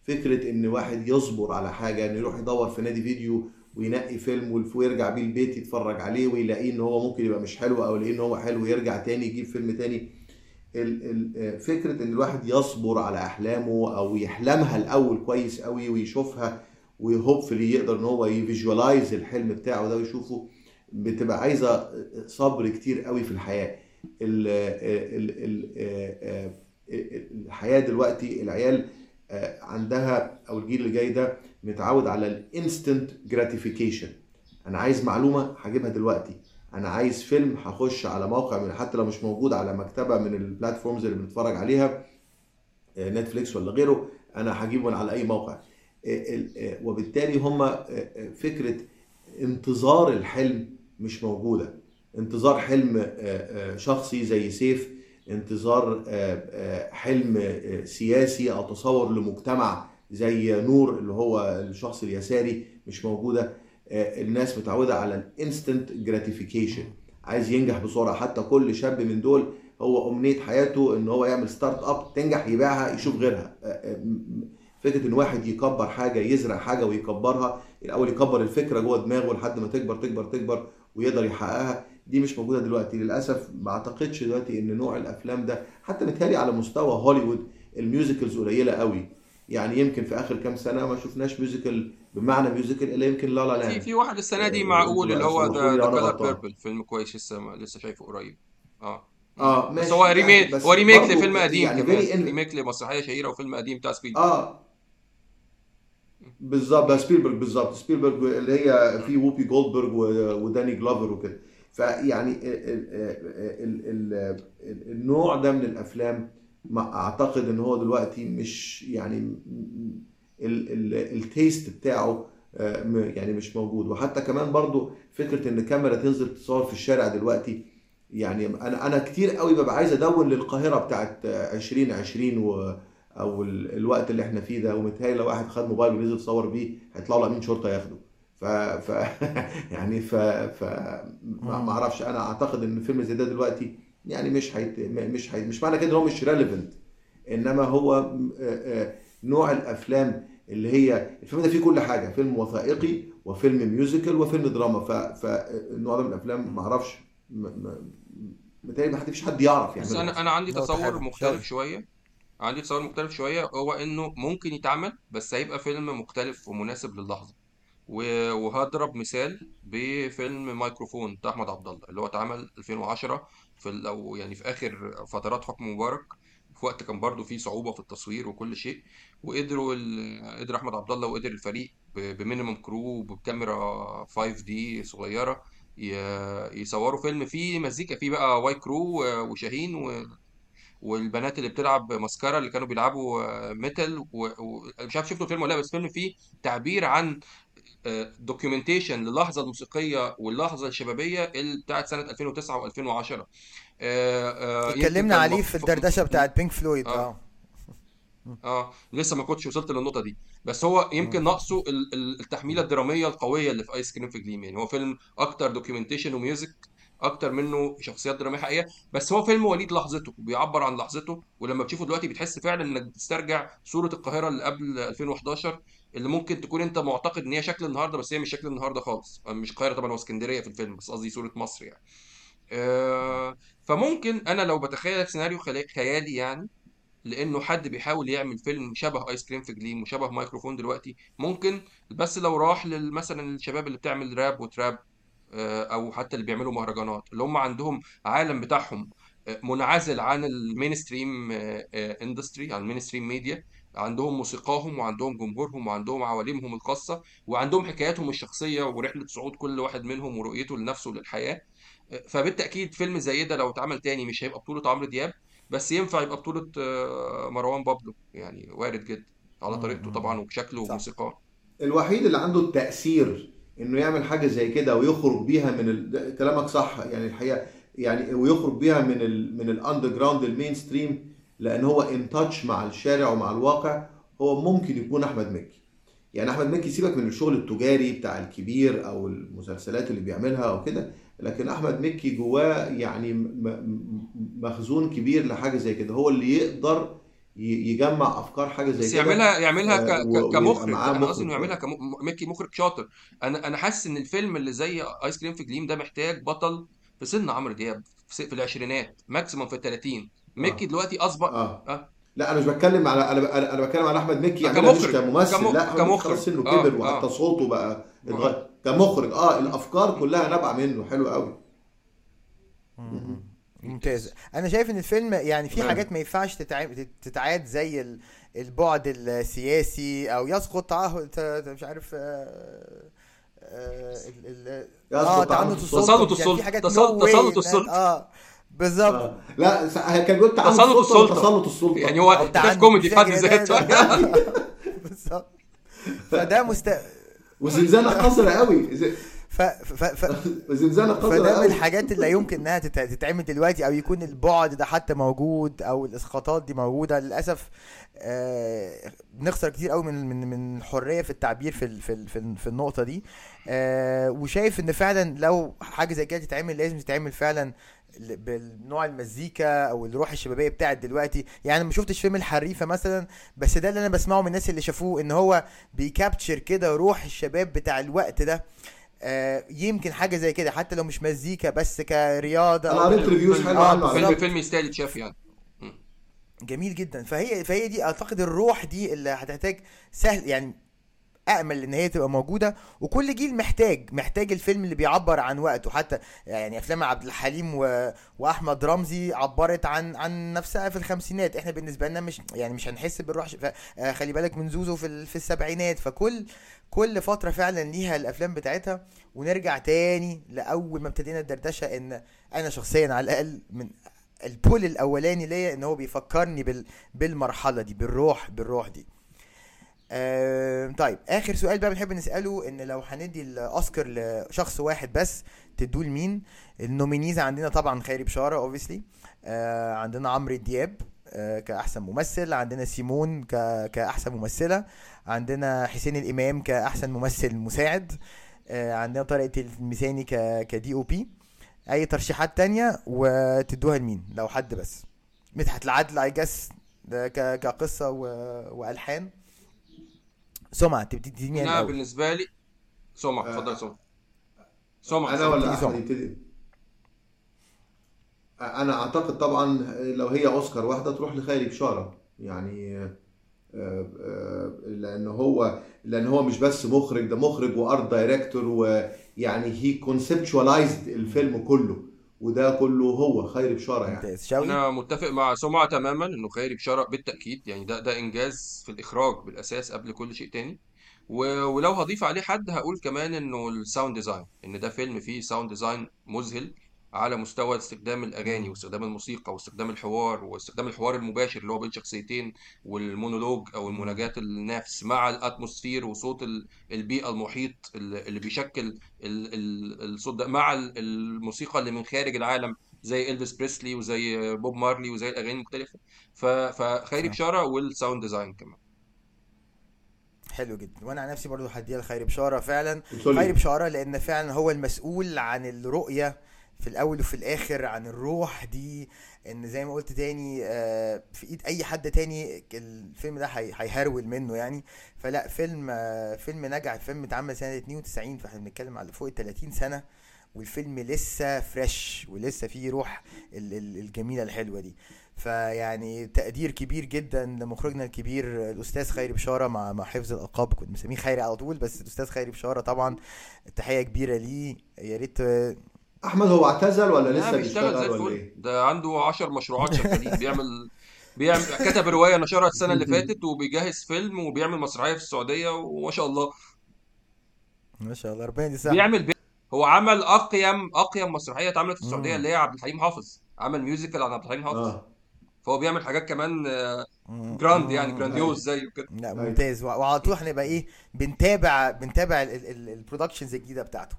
Speaker 5: فكرة إن واحد يصبر على حاجة إنه يروح يدور في نادي فيديو وينقي فيلم ويرجع بيه البيت يتفرج عليه ويلاقيه إن هو ممكن يبقى مش حلو أو يلاقيه إن هو حلو ويرجع تاني يجيب فيلم تاني. آه، فكرة إن الواحد يصبر على أحلامه أو يحلمها الأول كويس قوي ويشوفها و hopefully يقدر إن هو ي visualize الحلم بتاعه ده ويشوفه بتبقى عايزة صبر كتير قوي في الحياة. ال ال ال ال الحياة دلوقتي العيال آه، عندها أو الجيل اللي جاي ده متعود على ال instant gratification أنا عايز معلومة هجيبها دلوقتي. أنا عايز فيلم هخش على موقع من حتى لو مش موجود على مكتبة من ال platforms اللي بنتفرج عليها آه، نتفليكس ولا غيره أنا هجيبه من على أي موقع. آه، آه، وبالتالي هم آه، آه، فكرة انتظار الحلم مش موجودة. انتظار حلم آه، شخصي زي سيف انتظار حلم سياسي أو تصور لمجتمع زي نور اللي هو الشخص اليساري مش موجودة. الناس متعودة على ال instant gratification عايز ينجح بسرعة. حتى كل شاب من دول هو أمنية حياته إن هو يعمل startup تنجح يبيعها يشوف غيرها. فكرة إن واحد يكبر حاجة يزرع حاجة ويكبرها الأول يكبر الفكرة جوه دماغه لحد ما تكبر تكبر تكبر ويقدر يحققها دي مش موجودة دلوقتي. للأسف ما أعتقدش دلوقتي إن نوع الأفلام ده حتى متهيألي على مستوى هوليوود ال musicals قليلة قوي. يعني يمكن في آخر كام سنة ما شفناش musical بمعنى musical إلا يمكن لا La
Speaker 4: La
Speaker 5: Land
Speaker 4: في واحد السنة دي
Speaker 5: آه،
Speaker 4: معقول اللي هو The
Speaker 5: Color
Speaker 4: Purple فيلم كويس لسه لسه شايفه قريب. آه.
Speaker 5: آه
Speaker 4: بس
Speaker 5: ماشي.
Speaker 4: هو
Speaker 5: يعني
Speaker 4: remake
Speaker 5: بس
Speaker 4: هو
Speaker 5: remake
Speaker 4: لفيلم قديم
Speaker 5: يعني
Speaker 4: remake لمسرحية شهيرة وفيلم قديم بتاع سبيلبرج
Speaker 5: آه بالظبط سبيلبرج بالظبط. سبيلبرج اللي هي في ووبي جولدبرج وداني جلوفر وكده. فيعني ال- ال- ال- ال- النوع ده من الأفلام ما أعتقد إن هو دلوقتي مش يعني ال- ال- ال taste بتاعه آه، يعني مش موجود. وحتى كمان برضو فكرة إن كاميرا تنزل تصور في الشارع دلوقتي يعني أنا أنا كتير قوي ببقى عايز أدون للقاهرة بتاعت 2020 و أو ال- الوقت اللي إحنا فيه ده ومتهيألي لو واحد خد موبايل ونزل صور بيه هيطلع له أمين شرطة ياخده. ف, ف... يعني ف, ف... ما ما أعرفش. أنا أعتقد إن فيلم زي ده دلوقتي يعني مش هيت... مش هي... مش معنى كده إن هو مش ريليفنت إنما هو نوع الأفلام اللي هي الفيلم ده فيه كل حاجة فيلم وثائقي وفيلم musical وفيلم دراما ف... فالنوع ده من الأفلام ما أعرفش م... م... متهيألي ما فيش حد يعرف
Speaker 4: بس
Speaker 5: يعمله. أنا
Speaker 4: أنا عندي تصور مختلف
Speaker 3: شوي.
Speaker 4: شوية. عندي تصور مختلف شوية. هو إنه ممكن يتعمل بس هيبقى فيلم مختلف ومناسب للحظة. و- وهضرب مثال بفيلم مايكروفون بتاع أحمد عبد الله اللي هو اتعمل 2010 في أو يعني في آخر فترات حكم مبارك. في وقت كان برضو فيه صعوبة في التصوير وكل شيء. وقدروا ال... قدر أحمد عبد الله وقدر الفريق ب- ب minimum crew بكاميرا 5 دي صغيرة ي... يصوروا فيلم فيه مزيكا فيه بقى واي كرو وشاهين و... والبنات اللي بتلعب ماسكارا اللي كانوا بيلعبوا آه، metal و... و... مش عارف شفتوا الفيلم ولا لا بس فيلم فيه تعبير عن documentation للحظة الموسيقية واللحظة الشبابية بتاعت سنة 2009 و2010 يمكن
Speaker 3: اتكلمنا عليه. في الدردشة بتاعت بينك فلويد
Speaker 4: آه.
Speaker 3: آه.
Speaker 4: آه لسه ما كنتش وصلت للنقطة دي. بس هو يمكن ناقصه ال- ال- التحميلة الدرامية القوية اللي في ايس كريم في جليم يعني. هو فيلم أكتر documentation و music أكتر منه شخصيات درامية حقيقية. بس هو فيلم وليد لحظته بيعبر عن لحظته ولما بتشوفه دلوقتي بتحس فعلا إنك بتسترجع صورة القاهرة اللي قبل 2011 اللي ممكن تكون أنت معتقد إن هي شكل النهارده بس هي مش شكل النهارده خالص. مش القاهرة طبعا هو اسكندرية في الفيلم بس قصدي صورة مصر يعني. آه، فممكن أنا لو بتخيل سيناريو خيالي يعني لأنه حد بيحاول يعمل فيلم شبه آيس كريم في جليم وشبه مايكروفون دلوقتي ممكن بس لو راح مثلا الشباب اللي بتعمل rap و trap أو حتى اللي بيعملوا مهرجانات اللي هم عندهم عالم بتاعهم آه، منعزل عن ال mainstream industry عن ال mainstream media عندهم موسيقاهم وعندهم جمهورهم وعندهم عوالمهم الخاصة وعندهم حكاياتهم الشخصية ورحلة صعود كل واحد منهم ورؤيته لنفسه وللحياة آه، فبالتأكيد فيلم زي ده لو اتعمل تاني مش هيبقى بطولة عمرو دياب بس ينفع يبقى بطولة آه، مروان بابلو يعني وارد جدا على طريقته طبعا وبشكله وموسيقاه.
Speaker 5: الوحيد اللي عنده التأثير إنه يعمل حاجة زي كده ويخرج بيها من ال... كلامك صح. يعني الحقيقة يعني ويخرج بيها من ال... من ال underground ال mainstream لأن هو in touch مع الشارع ومع الواقع. هو ممكن يكون أحمد مكي. يعني أحمد مكي سيبك من الشغل التجاري بتاع الكبير أو المسلسلات اللي بيعملها أو كده لكن أحمد مكي جواه يعني مخزون كبير لحاجة زي كده. هو اللي يقدر يجمع أفكار حاجة زي
Speaker 4: بس
Speaker 5: كده
Speaker 4: يعملها يعملها
Speaker 5: آه،
Speaker 4: ك-
Speaker 5: و-
Speaker 4: كمخرج. أنا قصدي إنه يعملها كم... مكي مخرج شاطر. أنا أنا حاسس إن الفيلم اللي زي آيس كريم في جليم ده محتاج بطل في سن عمرو دياب في العشرينات maximum في الثلاثين مكي
Speaker 5: آه.
Speaker 4: دلوقتي اصبح
Speaker 5: آه.
Speaker 4: آه.
Speaker 5: لا أنا مش بتكلم على أنا أنا بتكلم على أحمد مكي
Speaker 4: آه،
Speaker 5: يعملها مش
Speaker 4: كمخرج
Speaker 5: كممثل.
Speaker 4: كم...
Speaker 5: لا
Speaker 4: كمخرج.
Speaker 5: خلاص سنه
Speaker 4: آه.
Speaker 5: كبر وحتى
Speaker 4: آه
Speaker 5: صوته بقى اتغير. كمخرج. آه الأفكار كلها نابعة منه. حلو قوي.
Speaker 3: ممتاز. أنا شايف إن الفيلم يعني في حاجات ما ينفعش تتع- تتعاد زي ال- البعد السياسي أو يسقط تعهد مش عارف آه، آه، ال- ال- آه
Speaker 5: يسقط عنه
Speaker 3: تعنت
Speaker 5: السلطه
Speaker 3: السلطه
Speaker 4: تسلط
Speaker 3: يعني في
Speaker 4: السلطه
Speaker 3: حاجات
Speaker 4: تسلط
Speaker 3: واي
Speaker 4: تسلط السلطه
Speaker 3: آه بالظبط.
Speaker 5: آه. لا كان بيقول تعنت
Speaker 4: تسلط
Speaker 5: السلطة
Speaker 4: السلطة.
Speaker 5: تسلط السلطة؟
Speaker 4: يعني هو ده كوميدي في حد ذاته.
Speaker 3: بالظبط. فده مست
Speaker 5: وزنزانه قذره قوي.
Speaker 3: ف... ف... ف...
Speaker 5: وزنزانه قذره
Speaker 3: فده من الحاجات اللي يمكن إنها تت- تتعمل دلوقتي أو يكون البعد ده حتى موجود أو الإسقاطات دي موجودة. للأسف آه بنخسر كتير قوي من من من الحريه في التعبير في ال- في ال- في, ال- في النقطة دي. آه وشايف إن فعلا لو حاجة زي كده تتعمل لازم تتعمل فعلا بالنوع المزيكا أو الروح الشبابية بتاعت دلوقتي. يعني ما شفتش فيلم الحريفة مثلا بس ده اللي أنا بسمعه من الناس اللي شافوه إن هو بي capture كده روح الشباب بتاع الوقت ده. آه، يمكن حاجة زي كده حتى لو مش مزيكا بس كرياضة
Speaker 5: أنا
Speaker 3: أو
Speaker 5: قريت reviews
Speaker 4: فيلم
Speaker 5: حلوة
Speaker 3: آه
Speaker 5: عنه
Speaker 4: فيلم فيلم يستاهل يتشاف يعني.
Speaker 3: جميل جدا. فهي فهي دي أعتقد الروح دي اللي هتحتاج سهل يعني امل إن هي تبقى موجودة. وكل جيل محتاج محتاج الفيلم اللي بيعبر عن وقته. حتى يعني أفلام عبد الحليم و... وأحمد رمزي عبرت عن عن نفسها في الخمسينات. إحنا بالنسبة لنا مش يعني مش هنحس بالروح ش... ف... آه، خلي بالك من زوزو في ال... في السبعينات. فكل كل فترة فعلا ليها الأفلام بتاعتها ونرجع تاني لأول ما ابتدينا الدردشة إن أنا شخصيا على الأقل من ال poll الأولاني ليا إن هو بيفكرني بال... بالمرحلة دي بالروح بالروح دي. طيب آخر سؤال بقى بنحب نسأله إن لو هندي الأوسكار لشخص واحد بس تدوه لمين؟ ال nominees عندنا طبعا خيري بشارة obviously آه عندنا عمرو دياب آه كأحسن ممثل. عندنا سيمون ك... كأحسن ممثلة. عندنا حسين الإمام كأحسن ممثل مساعد آه عندنا طارق الميساني ك كدي أو بي أي ترشيحات تانية وتدوها لمين؟ لو حد بس. مدحت العدل اي جس. كقصة و... وألحان. سمعة تبتدي مين
Speaker 4: أنا
Speaker 3: الأول.
Speaker 4: بالنسبة لي سمع اتفضل يا سمع
Speaker 5: سمعة
Speaker 4: أنا
Speaker 5: ولا
Speaker 3: أحمد
Speaker 5: يبتدي؟ أنا أعتقد طبعا لو هي أوسكار واحدة تروح لخيري بشارة. يعني آه، آه، لأن هو لأن هو مش بس مخرج ده مخرج و art director ويعني هي conceptualized الفيلم كله وده كله هو خيري بشارة يعني.
Speaker 4: أنا متفق مع سمعة تماما إنه خيري بشارة بالتأكيد يعني ده ده إنجاز في الإخراج بالأساس قبل كل شيء تاني. ولو هضيف عليه حد هقول كمان إنه ال sound design إن ده فيلم فيه sound design مذهل. على مستوى استخدام
Speaker 3: الأغاني.
Speaker 4: واستخدام الموسيقى واستخدام الحوار واستخدام الحوار المباشر اللي هو بين شخصيتين والمونولوج
Speaker 3: أو.
Speaker 4: المناجاة النفس مع ال atmosphere وصوت ال- البيئة المحيط اللي اللي بيشكل ال- ال- الصوت ده مع ال- الموسيقى اللي من خارج العالم زي إلفيس بريسلي وزي بوب مارلي وزي الأغاني المختلفة. ف- فخيري
Speaker 3: صح.
Speaker 4: بشارة وال sound design كمان.
Speaker 3: حلو جدا. وأنا عن نفسي برضو هديها لخيري بشارة فعلا. خيري
Speaker 5: وتقولي
Speaker 3: بشارة لأن فعلا هو المسؤول عن الرؤية في الأول وفي الآخر عن الروح دي إن زي ما قلت تاني آه، في إيد أي حد تاني الفيلم ده هي- هيهرب منه يعني. فلا فيلم آه، فيلم نجح فيلم اتعمل سنة 92 فإحنا بنتكلم على فوق ال 30 سنة والفيلم لسه fresh ولسه فيه روح ال- ال- الجميلة الحلوة دي. فيعني تقدير كبير جدا لمخرجنا الكبير الأستاذ خيري بشارة مع مع حفظ الألقاب. كنت مسميه خيري على طول بس الأستاذ خيري بشارة طبعا تحية كبيرة ليه. يا ريت
Speaker 5: أحمد هو اعتزل ولا
Speaker 4: لا
Speaker 5: لسه
Speaker 4: بيشتغل زي الفل.
Speaker 5: إيه؟
Speaker 4: ده عنده عشر مشروعات شغالين. بيعمل بيعمل كتب رواية نشرها السنة اللي فاتت وبيجهز فيلم وبيعمل مسرحية في السعودية وما شاء الله.
Speaker 3: ما شاء الله ربنا يسامحه
Speaker 4: بيعمل بي... هو عمل أقيم أقيم مسرحية اتعملت في السعودية
Speaker 3: مم.
Speaker 4: اللي هي عبد الحليم حافظ. عمل musical عن عبد الحليم حافظ.
Speaker 5: آه.
Speaker 4: فهو بيعمل حاجات كمان آه،. grand يعني grandiose زيه كده.
Speaker 3: لا ممتاز. وع- وعلى طول هنبقى إيه؟ بنتابع بنتابع ال productions الجديدة بتاعته.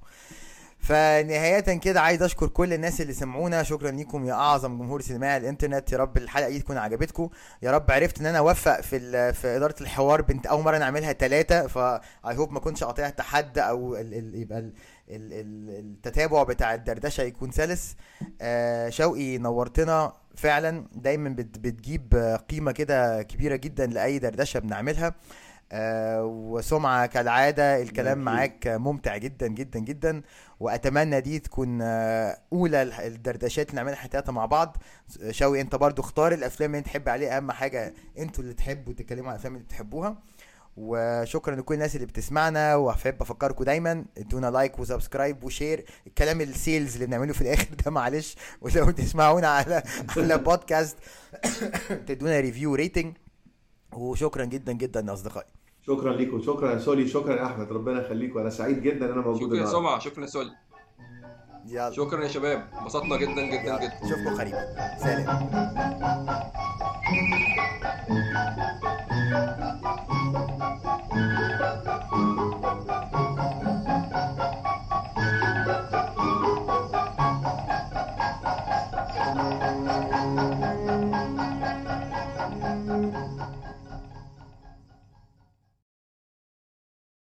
Speaker 3: فنهاية كده عايز أشكر كل الناس اللي سمعونا. شكرا ليكم يا أعظم جمهور سينمائي على الإنترنت. يا رب الحلقة دي تكون عجبتكم. يا رب عرفت إن أنا أوفق في في إدارة الحوار. بنت أول مرة نعملها ثلاثة فاي هوب ما كنتش قاطعت حد أو ال ال يبقى ال ال ال التتابع بتاع الدردشة يكون سلس. آه شوقي نورتنا. فعلا دايما بت بتجيب قيمة كده كبيرة جدا لأي دردشة بنعملها. آه وسمعة كالعادة الكلام. معاك ممتع جدا جدا جدا. وأتمنى دي تكون آه، أولى الح- الدردشات اللي نعملها حتاتها مع بعض. شوقي أنت برضو اختار الأفلام اللي أنت تحب عليها. أهم حاجة أنتوا اللي تحبوا تتكلموا عن الأفلام اللي بتحبوها وشكرا لكل الناس اللي بتسمعنا. وأحب أفكركم دايما ادونا like و subscribe و share. الكلام ال sales اللي بنعمله في الآخر ده معلش. ولو تسمعونا على على بودكاست تدونا review rating وشكرا جدا جدا يا أصدقائي.
Speaker 5: شكرا ليكم. شكرا يا سولي. شكرا يا أحمد. ربنا يخليكم. أنا سعيد جدا إن أنا موجود
Speaker 4: شكرا يا سمعة. شكرا يا سولي.
Speaker 3: يلا.
Speaker 4: شكرا يا شباب. انبسطنا جدا جدا
Speaker 3: يلا.
Speaker 4: جدا.
Speaker 3: نشوفكم قريبا. سلام.